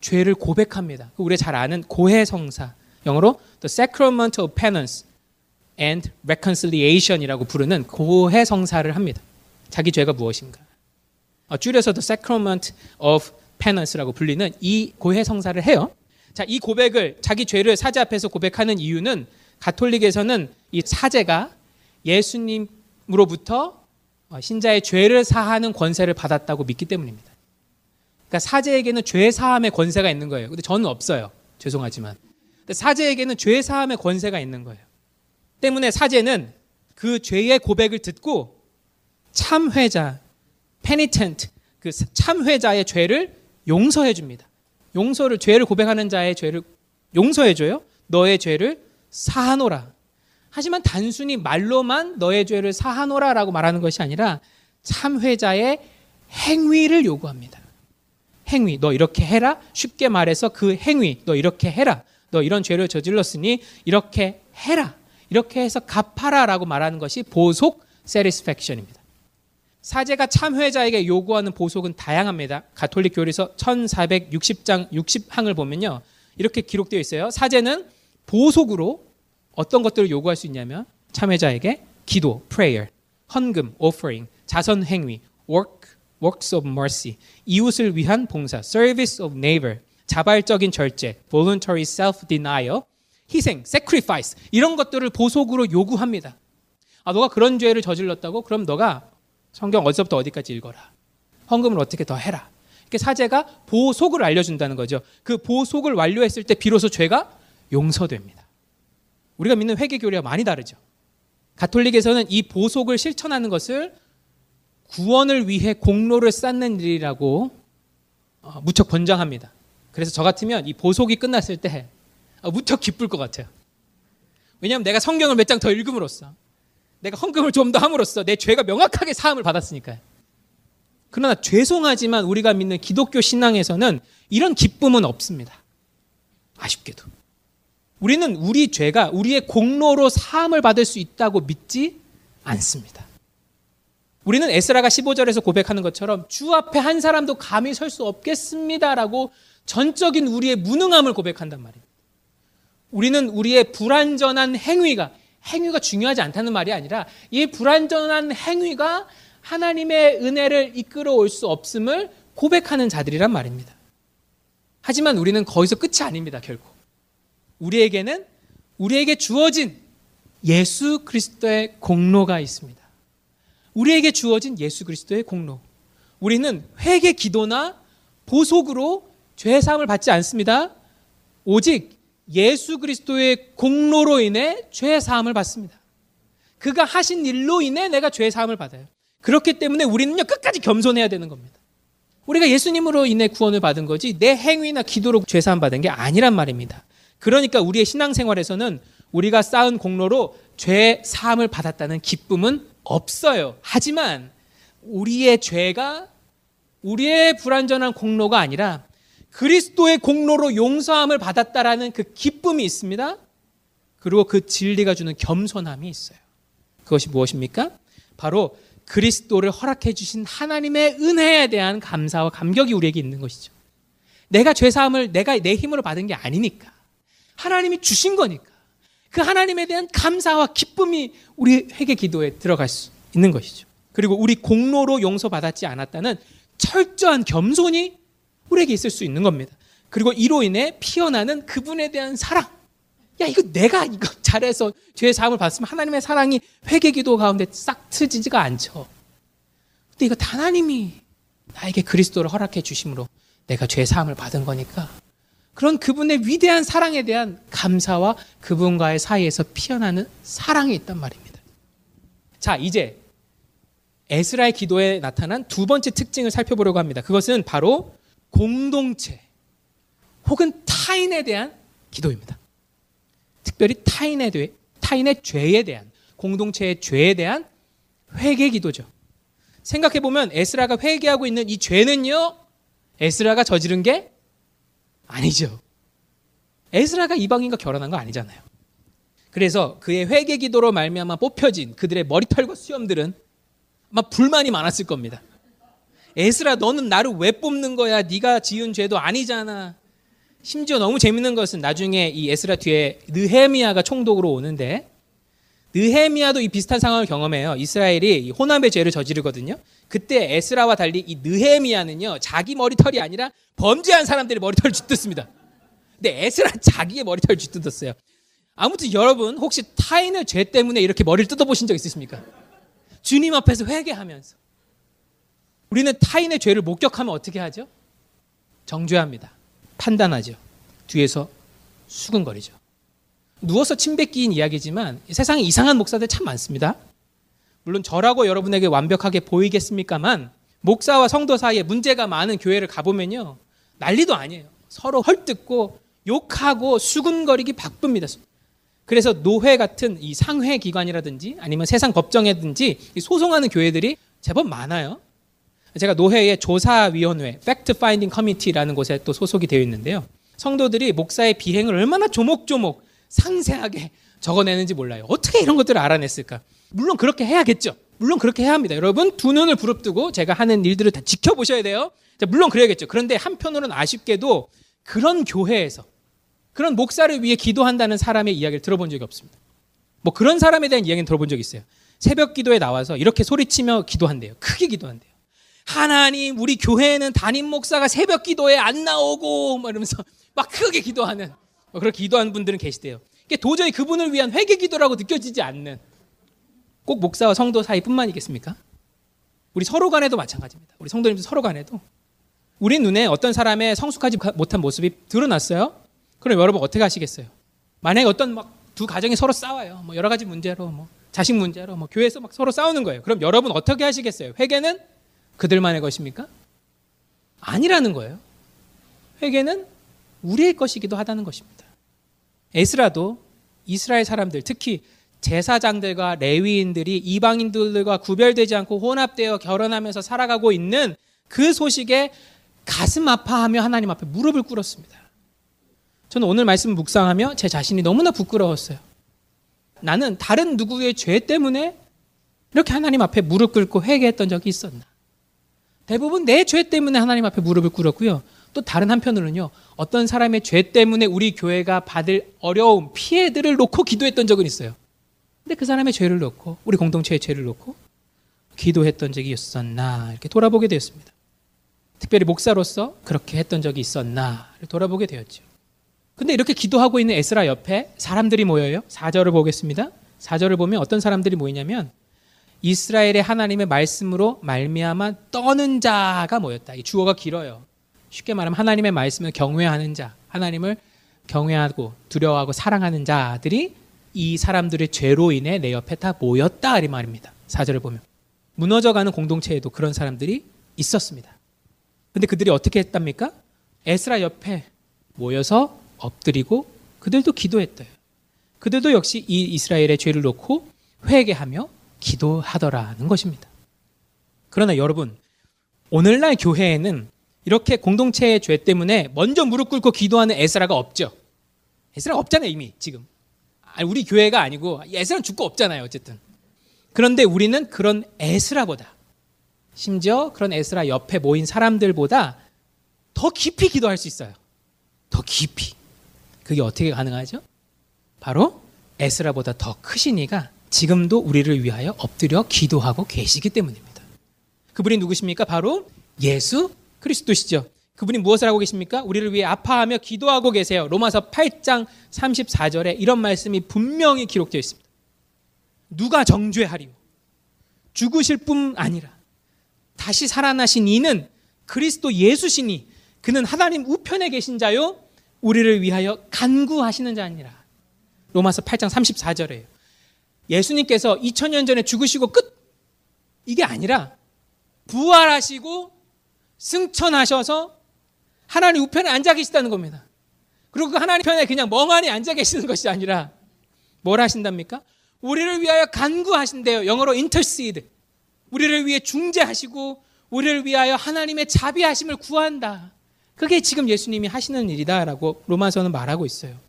죄를 고백합니다. 우리가 잘 아는 고해성사. 영어로 the sacrament of penance and reconciliation이라고 부르는 고해성사를 합니다. 자기 죄가 무엇인가? 어, 줄여서 the sacrament of penance라고 불리는 이 고해 성사를 해요. 자, 이 고백을 자기 죄를 사제 앞에서 고백하는 이유는 가톨릭에서는 이 사제가 예수님으로부터 어, 신자의 죄를 사하는 권세를 받았다고 믿기 때문입니다. 그러니까 사제에게는 죄 사함의 권세가 있는 거예요. 근데 저는 없어요. 죄송하지만. 사제에게는 죄 사함의 권세가 있는 거예요. 때문에 사제는 그 죄의 고백을 듣고 참회자, penitent, 그 참회자의 죄를 용서해 줍니다. 용서를 죄를 고백하는 자의 죄를 용서해 줘요. 너의 죄를 사하노라. 하지만 단순히 말로만 너의 죄를 사하노라라고 말하는 것이 아니라 참회자의 행위를 요구합니다. 행위, 너 이렇게 해라. 쉽게 말해서 그 행위, 너 이렇게 해라. 너 이런 죄를 저질렀으니 이렇게 해라. 이렇게 해서 갚아라라고 말하는 것이 보속 satisfaction입니다. 사제가 참회자에게 요구하는 보속은 다양합니다. 가톨릭 교리서 1460장 60항을 보면요. 이렇게 기록되어 있어요. 사제는 보속으로 어떤 것들을 요구할 수 있냐면 참회자에게 기도, prayer, 헌금, offering, 자선 행위, work, works of mercy, 이웃을 위한 봉사, service of neighbor, 자발적인 절제, voluntary self-denial, 희생, sacrifice 이런 것들을 보속으로 요구합니다. 아, 너가 그런 죄를 저질렀다고? 그럼 너가 성경 어디서부터 어디까지 읽어라. 헌금을 어떻게 더 해라. 이렇게 사제가 보속을 알려준다는 거죠. 그 보속을 완료했을 때 비로소 죄가 용서됩니다. 우리가 믿는 회개 교리와 많이 다르죠. 가톨릭에서는 이 보속을 실천하는 것을 구원을 위해 공로를 쌓는 일이라고 어, 무척 권장합니다. 그래서 저 같으면 이 보속이 끝났을 때 어, 무척 기쁠 것 같아요. 왜냐하면 내가 성경을 몇 장 더 읽음으로써 내가 헌금을 좀 더 함으로써 내 죄가 명확하게 사함을 받았으니까요. 그러나 죄송하지만 우리가 믿는 기독교 신앙에서는 이런 기쁨은 없습니다. 아쉽게도. 우리는 우리 죄가 우리의 공로로 사함을 받을 수 있다고 믿지 않습니다. 우리는 에스라가 15절에서 고백하는 것처럼 주 앞에 한 사람도 감히 설 수 없겠습니다라고 전적인 우리의 무능함을 고백한단 말입니다. 우리는 우리의 불완전한 행위가 행위가 중요하지 않다는 말이 아니라 이 불완전한 행위가 하나님의 은혜를 이끌어 올 수 없음을 고백하는 자들이란 말입니다. 하지만 우리는 거기서 끝이 아닙니다, 결코. 우리에게는 우리에게 주어진 예수 그리스도의 공로가 있습니다. 우리에게 주어진 예수 그리스도의 공로. 우리는 회개 기도나 보속으로 죄 사함을 받지 않습니다. 오직 예수 그리스도의 공로로 인해 죄 사함을 받습니다. 그가 하신 일로 인해 내가 죄 사함을 받아요. 그렇기 때문에 우리는요 끝까지 겸손해야 되는 겁니다. 우리가 예수님으로 인해 구원을 받은 거지 내 행위나 기도로 죄 사함 받은 게 아니란 말입니다. 그러니까 우리의 신앙생활에서는 우리가 쌓은 공로로 죄 사함을 받았다는 기쁨은 없어요. 하지만 우리의 죄가 우리의 불완전한 공로가 아니라 그리스도의 공로로 용서함을 받았다라는 그 기쁨이 있습니다. 그리고 그 진리가 주는 겸손함이 있어요. 그것이 무엇입니까? 바로 그리스도를 허락해 주신 하나님의 은혜에 대한 감사와 감격이 우리에게 있는 것이죠. 내가 죄 사함을 내가 내 힘으로 받은 게 아니니까. 하나님이 주신 거니까. 그 하나님에 대한 감사와 기쁨이 우리 회개 기도에 들어갈 수 있는 것이죠. 그리고 우리 공로로 용서받았지 않았다는 철저한 겸손이 우리에게 있을 수 있는 겁니다. 그리고 이로 인해 피어나는 그분에 대한 사랑. 야, 이거 내가 이거 잘해서 죄 사함을 받으면 하나님의 사랑이 회개 기도 가운데 싹 트지지가 않죠. 근데 이거 하나님이 나에게 그리스도를 허락해 주심으로 내가 죄 사함을 받은 거니까 그런 그분의 위대한 사랑에 대한 감사와 그분과의 사이에서 피어나는 사랑이 있단 말입니다. 자, 이제 에스라의 기도에 나타난 두 번째 특징을 살펴보려고 합니다. 그것은 바로 공동체 혹은 타인에 대한 기도입니다. 특별히 타인에 대해 타인의 죄에 대한 공동체의 죄에 대한 회개 기도죠. 생각해 보면 에스라가 회개하고 있는 이 죄는요. 에스라가 저지른 게 아니죠. 에스라가 이방인과 결혼한 거 아니잖아요. 그래서 그의 회개 기도로 말미암아 뽑혀진 그들의 머리털과 수염들은 아마 불만이 많았을 겁니다. 에스라 너는 나를 왜 뽑는 거야? 네가 지은 죄도 아니잖아. 심지어 너무 재밌는 것은 나중에 이 에스라 뒤에 느헤미야가 총독으로 오는데 느헤미야도 이 비슷한 상황을 경험해요. 이스라엘이 호남의 죄를 저지르거든요. 그때 에스라와 달리 이 느헤미야는요. 자기 머리털이 아니라 범죄한 사람들의 머리털을 쥐뜯습니다. 근데 에스라 자기의 머리털을 쥐뜯었어요. 아무튼 여러분 혹시 타인의 죄 때문에 이렇게 머리를 뜯어보신 적 있으십니까? 주님 앞에서 회개하면서 우리는 타인의 죄를 목격하면 어떻게 하죠? 정죄합니다. 판단하죠. 뒤에서 수근거리죠. 누워서 침 뱉기인 이야기지만 세상에 이상한 목사들 참 많습니다. 물론 저라고 여러분에게 완벽하게 보이겠습니까만 목사와 성도 사이에 문제가 많은 교회를 가보면요. 난리도 아니에요. 서로 헐뜯고 욕하고 수근거리기 바쁩니다. 그래서 노회 같은 이 상회 기관이라든지 아니면 세상 법정이든지 소송하는 교회들이 제법 많아요. 제가 노회의 조사위원회, Fact Finding Committee라는 곳에 또 소속이 되어 있는데요. 성도들이 목사의 비행을 얼마나 조목조목 상세하게 적어내는지 몰라요. 어떻게 이런 것들을 알아냈을까? 물론 그렇게 해야겠죠. 물론 그렇게 해야 합니다. 여러분 두 눈을 부릅뜨고 제가 하는 일들을 다 지켜보셔야 돼요. 자, 물론 그래야겠죠. 그런데 한편으로는 아쉽게도 그런 교회에서 그런 목사를 위해 기도한다는 사람의 이야기를 들어본 적이 없습니다. 뭐 그런 사람에 대한 이야기는 들어본 적이 있어요. 새벽 기도에 나와서 이렇게 소리치며 기도한대요. 크게 기도한대요. 하나님, 우리 교회에는 담임 목사가 새벽 기도에 안 나오고, 막 이러면서 막 크게 기도하는, 뭐 그렇게 기도하는 분들은 계시대요. 도저히 그분을 위한 회개 기도라고 느껴지지 않는, 꼭 목사와 성도 사이뿐만이겠습니까? 우리 서로 간에도 마찬가지입니다. 우리 성도님들 서로 간에도. 우리 눈에 어떤 사람의 성숙하지 못한 모습이 드러났어요? 그럼 여러분 어떻게 하시겠어요? 만약에 어떤 막 두 가정이 서로 싸워요. 뭐 여러 가지 문제로, 뭐 자식 문제로, 뭐 교회에서 막 서로 싸우는 거예요. 그럼 여러분 어떻게 하시겠어요? 회개는 그들만의 것입니까? 아니라는 거예요. 회개는 우리의 것이기도 하다는 것입니다. 에스라도 이스라엘 사람들, 특히 제사장들과 레위인들이 이방인들과 구별되지 않고 혼합되어 결혼하면서 살아가고 있는 그 소식에 가슴 아파하며 하나님 앞에 무릎을 꿇었습니다. 저는 오늘 말씀 묵상하며 제 자신이 너무나 부끄러웠어요. 나는 다른 누구의 죄 때문에 이렇게 하나님 앞에 무릎 꿇고 회개했던 적이 있었나? 대부분 내 죄 때문에 하나님 앞에 무릎을 꿇었고요. 또 다른 한편으로는요. 어떤 사람의 죄 때문에 우리 교회가 받을 어려움, 피해들을 놓고 기도했던 적은 있어요. 근데 그 사람의 죄를 놓고 우리 공동체의 죄를 놓고 기도했던 적이 있었나 이렇게 돌아보게 되었습니다. 특별히 목사로서 그렇게 했던 적이 있었나 돌아보게 되었죠. 근데 이렇게 기도하고 있는 에스라 옆에 사람들이 모여요. 4절을 보겠습니다. 4절을 보면 어떤 사람들이 모이냐면 이스라엘의 하나님의 말씀으로 말미암아 떠는 자가 모였다. 이 주어가 길어요. 쉽게 말하면 하나님의 말씀을 경외하는 자, 하나님을 경외하고 두려워하고 사랑하는 자들이 이 사람들의 죄로 인해 내 옆에 다 모였다 이 말입니다. 4절을 보면 무너져가는 공동체에도 그런 사람들이 있었습니다. 근데 그들이 어떻게 했답니까? 에스라 옆에 모여서 엎드리고 그들도 기도했대요. 그들도 역시 이 이스라엘의 죄를 놓고 회개하며 기도하더라는 것입니다. 그러나 여러분, 오늘날 교회에는 이렇게 공동체의 죄 때문에 먼저 무릎 꿇고 기도하는 에스라가 없죠. 에스라 없잖아요, 이미 지금. 우리 교회가 아니고 에스라는 죽고 없잖아요, 어쨌든. 그런데 우리는 그런 에스라보다 심지어 그런 에스라 옆에 모인 사람들보다 더 깊이 기도할 수 있어요. 더 깊이. 그게 어떻게 가능하죠? 바로 에스라보다 더 크신 이가 지금도 우리를 위하여 엎드려 기도하고 계시기 때문입니다. 그분이 누구십니까? 바로 예수 그리스도시죠. 그분이 무엇을 하고 계십니까? 우리를 위해 아파하며 기도하고 계세요. 로마서 8장 34절에 이런 말씀이 분명히 기록되어 있습니다. 누가 정죄하리요? 죽으실 뿐 아니라 다시 살아나신 이는 그리스도 예수시니 그는 하나님 우편에 계신 자요 우리를 위하여 간구하시는 자니라. 로마서 8장 34절에요. 예수님께서 2000년 전에 죽으시고 끝 이게 아니라 부활하시고 승천하셔서 하나님 우편에 앉아 계시다는 겁니다. 그리고 그 하나님 편에 그냥 멍하니 앉아 계시는 것이 아니라 뭘 하신답니까? 우리를 위하여 간구하신대요. 영어로 intercede. 우리를 위해 중재하시고 우리를 위하여 하나님의 자비하심을 구한다. 그게 지금 예수님이 하시는 일이다라고 로마서는 말하고 있어요.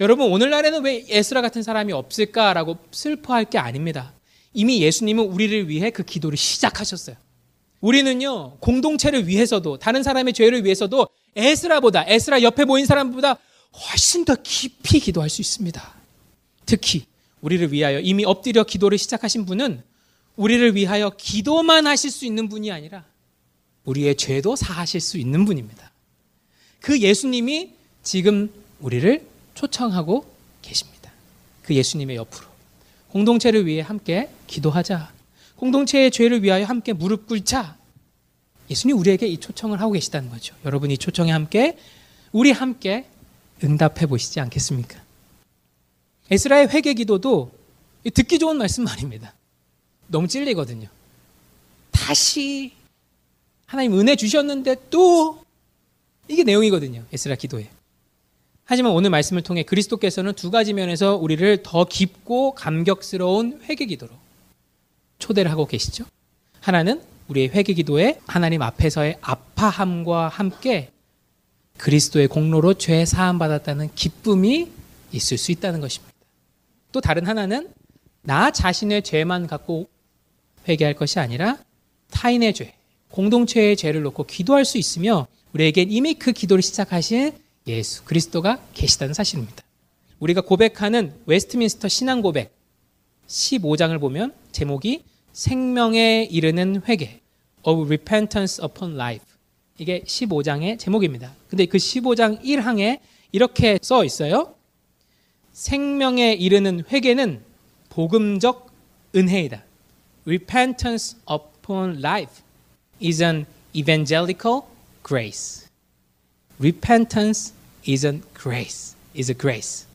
여러분 오늘날에는 왜 예스라 같은 사람이 없을까라고 슬퍼할 게 아닙니다. 이미 예수님은 우리를 위해 그 기도를 시작하셨어요. 우리는요 공동체를 위해서도 다른 사람의 죄를 위해서도 에스라보다 에스라 옆에 모인 사람보다 훨씬 더 깊이 기도할 수 있습니다. 특히 우리를 위하여 이미 엎드려 기도를 시작하신 분은 우리를 위하여 기도만 하실 수 있는 분이 아니라 우리의 죄도 사하실 수 있는 분입니다. 그 예수님이 지금 우리를 초청하고 계십니다. 그 예수님의 옆으로. 공동체를 위해 함께 기도하자. 공동체의 죄를 위하여 함께 무릎 꿇자. 예수님 우리에게 이 초청을 하고 계시다는 거죠. 여러분 이 초청에 함께 우리 함께 응답해 보시지 않겠습니까? 에스라의 회개 기도도 듣기 좋은 말씀 말입니다. 너무 찔리거든요. 다시 하나님 은혜 주셨는데 또 이게 내용이거든요. 에스라 기도에. 하지만 오늘 말씀을 통해 그리스도께서는 두 가지 면에서 우리를 더 깊고 감격스러운 회개 기도로 초대를 하고 계시죠. 하나는 우리의 회개 기도에 하나님 앞에서의 아파함과 함께 그리스도의 공로로 죄 사함 받았다는 기쁨이 있을 수 있다는 것입니다. 또 다른 하나는 나 자신의 죄만 갖고 회개할 것이 아니라 타인의 죄, 공동체의 죄를 놓고 기도할 수 있으며 우리에겐 이미 그 기도를 시작하신 예수 그리스도가 계시다는 사실입니다. 우리가 고백하는 웨스트민스터 신앙 고백 15장을 보면 제목이 생명에 이르는 회개 of repentance unto life 이게 15장의 제목입니다. 근데 그 15장 1항에 이렇게 써 있어요. 생명에 이르는 회개는 복음적 은혜이다. Repentance upon life is an evangelical grace. Repentance is a grace. is a grace.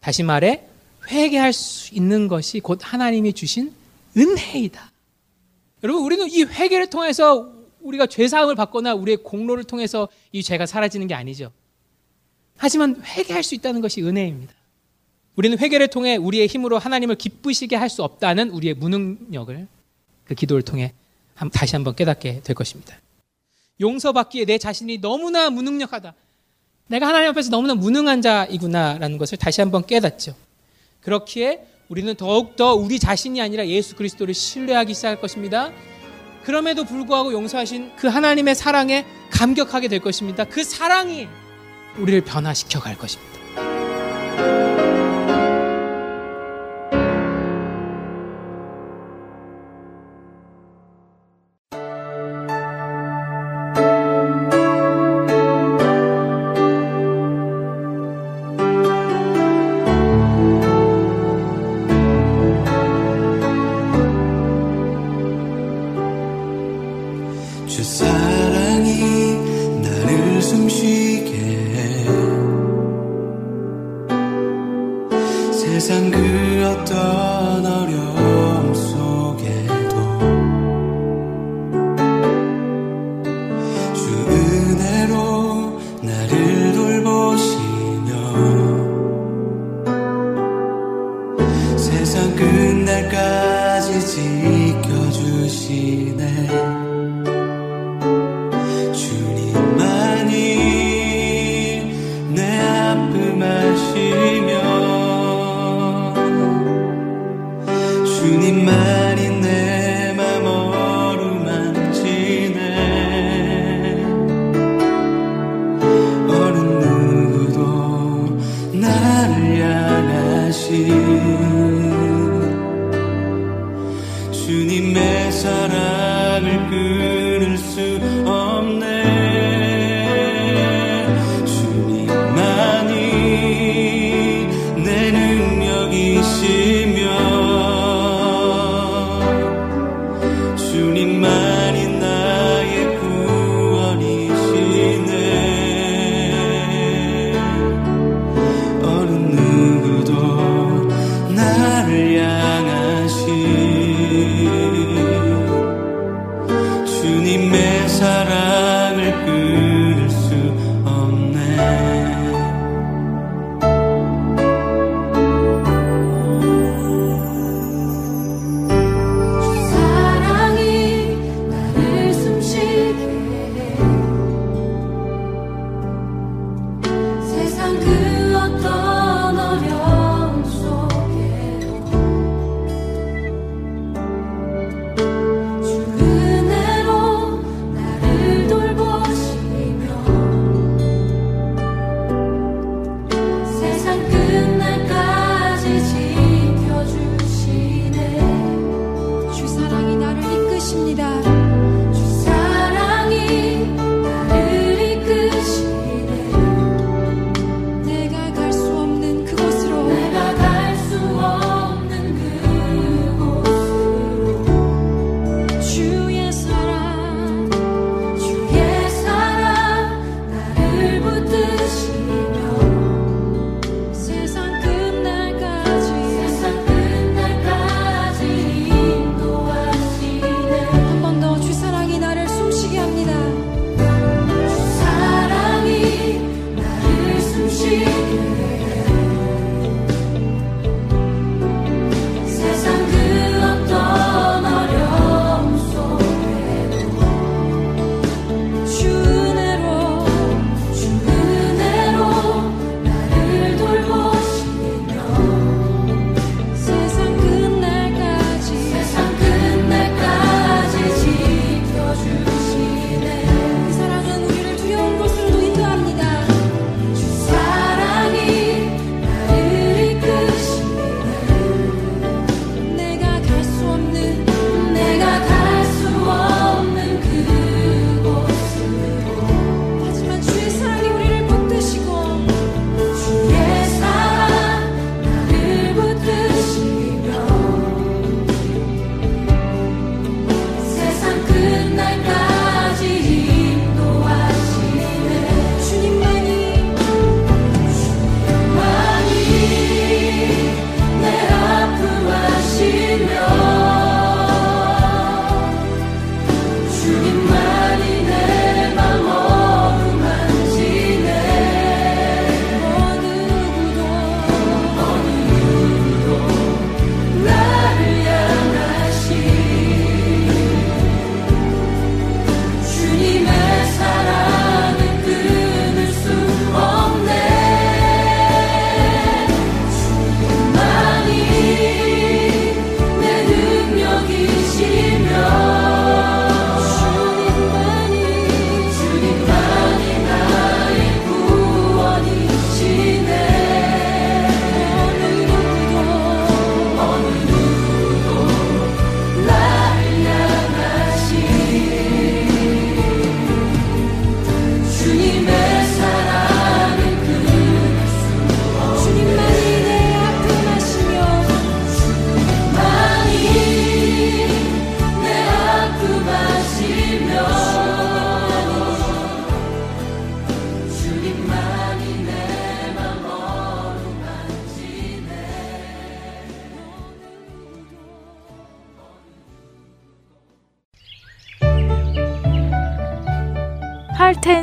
다시 말해 회개할 수 있는 것이 곧 하나님이 주신 은혜이다. 여러분 우리는 이 회개를 통해서 우리가 죄 사함을 받거나 우리의 공로를 통해서 이 죄가 사라지는 게 아니죠. 하지만 회개할 수 있다는 것이 은혜입니다. 우리는 회개를 통해 우리의 힘으로 하나님을 기쁘시게 할 수 없다는 우리의 무능력을 그 기도를 통해 한- 다시 한번 깨닫게 될 것입니다. 용서받기에 내 자신이 너무나 무능력하다. 내가 하나님 앞에서 너무나 무능한 자이구나라는 것을 다시 한번 깨닫죠. 그렇기에 우리는 더욱더 우리 자신이 아니라 예수 그리스도를 신뢰하기 시작할 것입니다. 그럼에도 불구하고 용서하신 그 하나님의 사랑에 감격하게 될 것입니다. 그 사랑이 우리를 변화시켜 갈 것입니다. 주님의 사랑을 끊을 수 없네.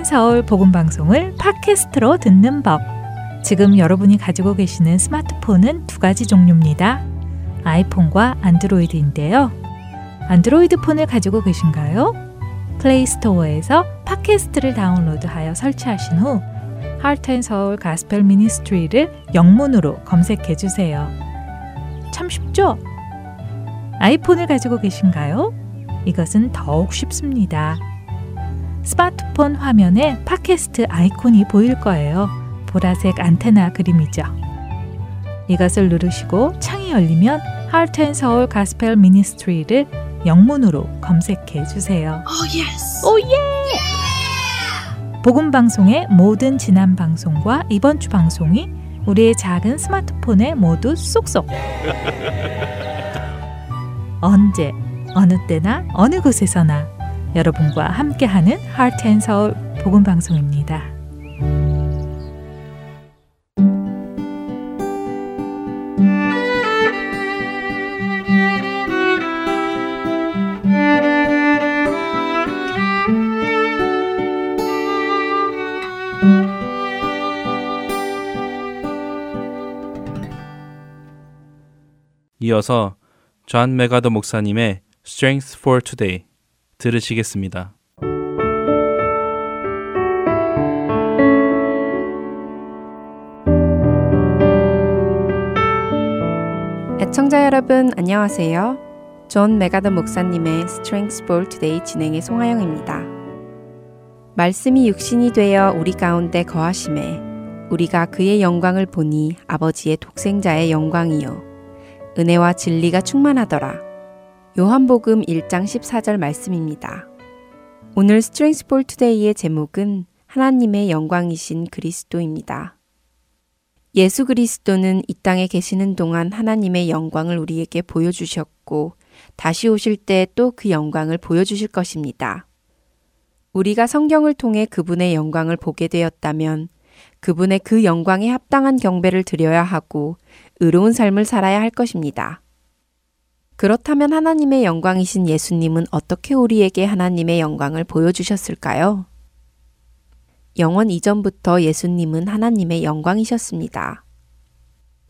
서울 복음 방송을 팟캐스트로 듣는 법. 지금 여러분이 가지고 계시는 스마트폰은 두 가지 종류입니다. 아이폰과 안드로이드인데요. 안드로이드 폰을 가지고 계신가요? 플레이스토어에서 팟캐스트를 다운로드하여 설치하신 후 Heart and Soul Gospel Ministry를 영문으로 검색해 주세요. 참 쉽죠? 아이폰을 가지고 계신가요? 이것은 더욱 쉽습니다. 스마트폰 화면에 팟캐스트 아이콘이 보일 거예요. 보라색 안테나 그림이죠. 이것을 누르시고 창이 열리면 Heart and Soul Gospel Ministry를 영문으로 검색해 주세요. 오 예! 복음 방송의 모든 지난 방송과 이번 주 방송이 우리의 작은 스마트폰에 모두 쏙쏙. 언제 어느 때나 어느 곳에서나 여러분과 함께하는 Heart and Soul 복음 방송입니다. 이어서 존 맥아더 목사님의 Strength for Today 들으시겠습니다. 애청자 여러분 안녕하세요. 존 맥아더 목사님의 Strength 진행의 송하영입니다. 말씀이 육신이 되어 우리 가운데 거하심에 우리가 그의 영광을 보니 아버지의 독생자의 영광이요 은혜와 진리가 충만하더라. 요한복음 1장 14절 말씀입니다. 오늘 Strength for Today의 제목은 하나님의 영광이신 그리스도입니다. 예수 그리스도는 이 땅에 계시는 동안 하나님의 영광을 우리에게 보여주셨고 다시 오실 때 또 그 영광을 보여주실 것입니다. 우리가 성경을 통해 그분의 영광을 보게 되었다면 그분의 그 영광에 합당한 경배를 드려야 하고 의로운 삶을 살아야 할 것입니다. 그렇다면 하나님의 영광이신 예수님은 어떻게 우리에게 하나님의 영광을 보여주셨을까요? 영원 이전부터 예수님은 하나님의 영광이셨습니다.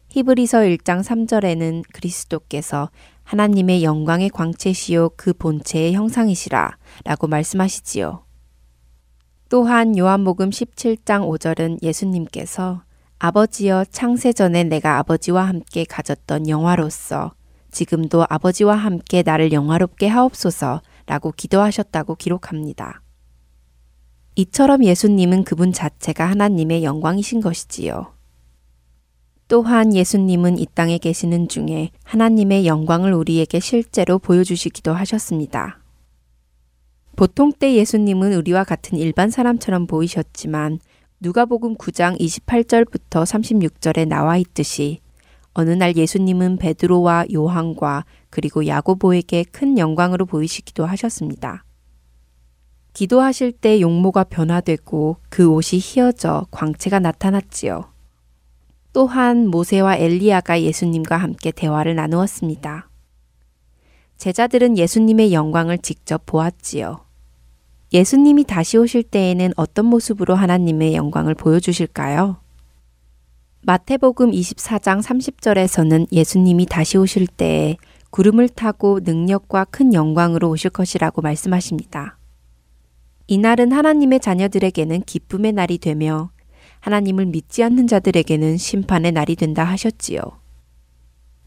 히브리서 1장 3절에는 그리스도께서 하나님의 영광의 광채시요 그 본체의 형상이시라 라고 말씀하시지요. 또한 요한복음 17장 5절은 예수님께서 아버지여 창세전에 내가 아버지와 함께 가졌던 영화로서 지금도 아버지와 함께 나를 영화롭게 하옵소서 라고 기도하셨다고 기록합니다. 이처럼 예수님은 그분 자체가 하나님의 영광이신 것이지요. 또한 예수님은 이 땅에 계시는 중에 하나님의 영광을 우리에게 실제로 보여주시기도 하셨습니다. 보통 때 예수님은 우리와 같은 일반 사람처럼 보이셨지만 누가복음 9장 28절부터 36절에 나와 있듯이 어느 날 예수님은 베드로와 요한과 그리고 야고보에게 큰 영광으로 보이시기도 하셨습니다. 기도하실 때 용모가 변화되고 그 옷이 휘어져 광채가 나타났지요. 또한 모세와 엘리야가 예수님과 함께 대화를 나누었습니다. 제자들은 예수님의 영광을 직접 보았지요. 예수님이 다시 오실 때에는 어떤 모습으로 하나님의 영광을 보여주실까요? 마태복음 24장 30절에서는 예수님이 다시 오실 때에 구름을 타고 능력과 큰 영광으로 오실 것이라고 말씀하십니다. 이날은 하나님의 자녀들에게는 기쁨의 날이 되며 하나님을 믿지 않는 자들에게는 심판의 날이 된다 하셨지요.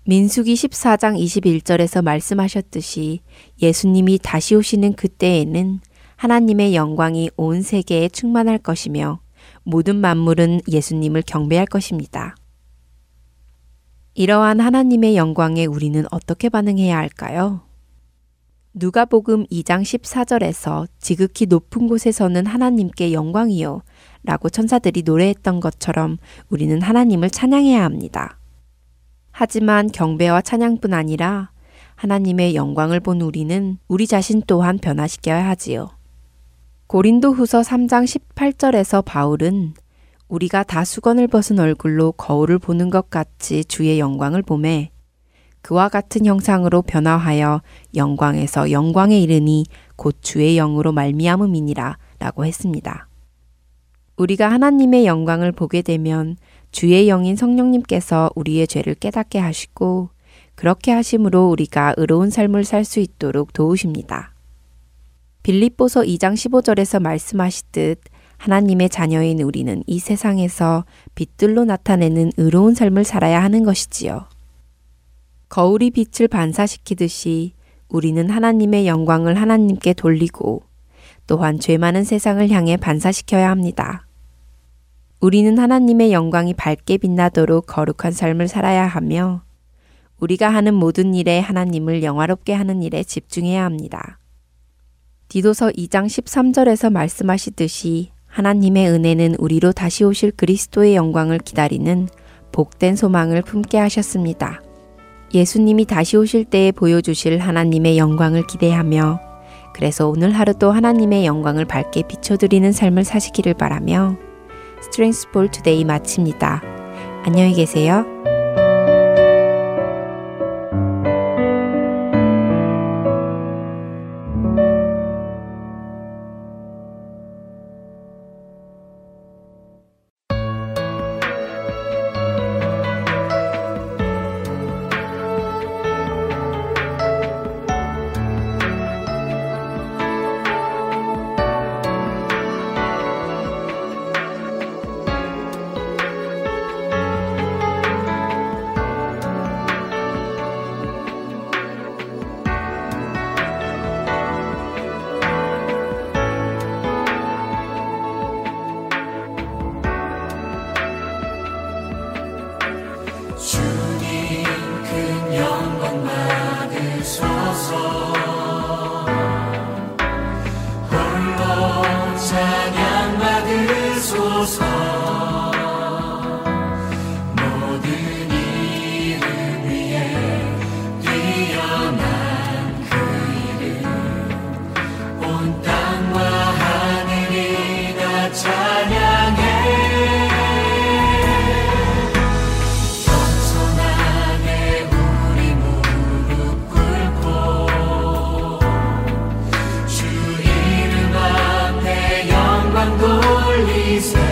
민수기 14장 21절에서 말씀하셨듯이 예수님이 다시 오시는 그때에는 하나님의 영광이 온 세계에 충만할 것이며 모든 만물은 예수님을 경배할 것입니다. 이러한 하나님의 영광에 우리는 어떻게 반응해야 할까요? 누가복음 2장 14절에서 지극히 높은 곳에서는 하나님께 영광이요 라고 천사들이 노래했던 것처럼 우리는 하나님을 찬양해야 합니다. 하지만 경배와 찬양뿐 아니라 하나님의 영광을 본 우리는 우리 자신 또한 변화시켜야 하지요. 고린도 후서 3장 18절에서 바울은 우리가 다 수건을 벗은 얼굴로 거울을 보는 것 같이 주의 영광을 보매 그와 같은 형상으로 변화하여 영광에서 영광에 이르니 곧 주의 영으로 말미암음이니라 라고 했습니다. 우리가 하나님의 영광을 보게 되면 주의 영인 성령님께서 우리의 죄를 깨닫게 하시고 그렇게 하심으로 우리가 의로운 삶을 살 수 있도록 도우십니다. 빌립보서 2장 15절에서 말씀하시듯 하나님의 자녀인 우리는 이 세상에서 빛들로 나타내는 의로운 삶을 살아야 하는 것이지요. 거울이 빛을 반사시키듯이 우리는 하나님의 영광을 하나님께 돌리고 또한 죄 많은 세상을 향해 반사시켜야 합니다. 우리는 하나님의 영광이 밝게 빛나도록 거룩한 삶을 살아야 하며 우리가 하는 모든 일에 하나님을 영화롭게 하는 일에 집중해야 합니다. 디도서 2장 13절에서 말씀하시듯이 하나님의 은혜는 우리로 다시 오실 그리스도의 영광을 기다리는 복된 소망을 품게 하셨습니다. 예수님이 다시 오실 때에 보여주실 하나님의 영광을 기대하며 그래서 오늘 하루도 하나님의 영광을 밝게 비춰드리는 삶을 사시기를 바라며 Strength for Today 마칩니다. 안녕히 계세요. 이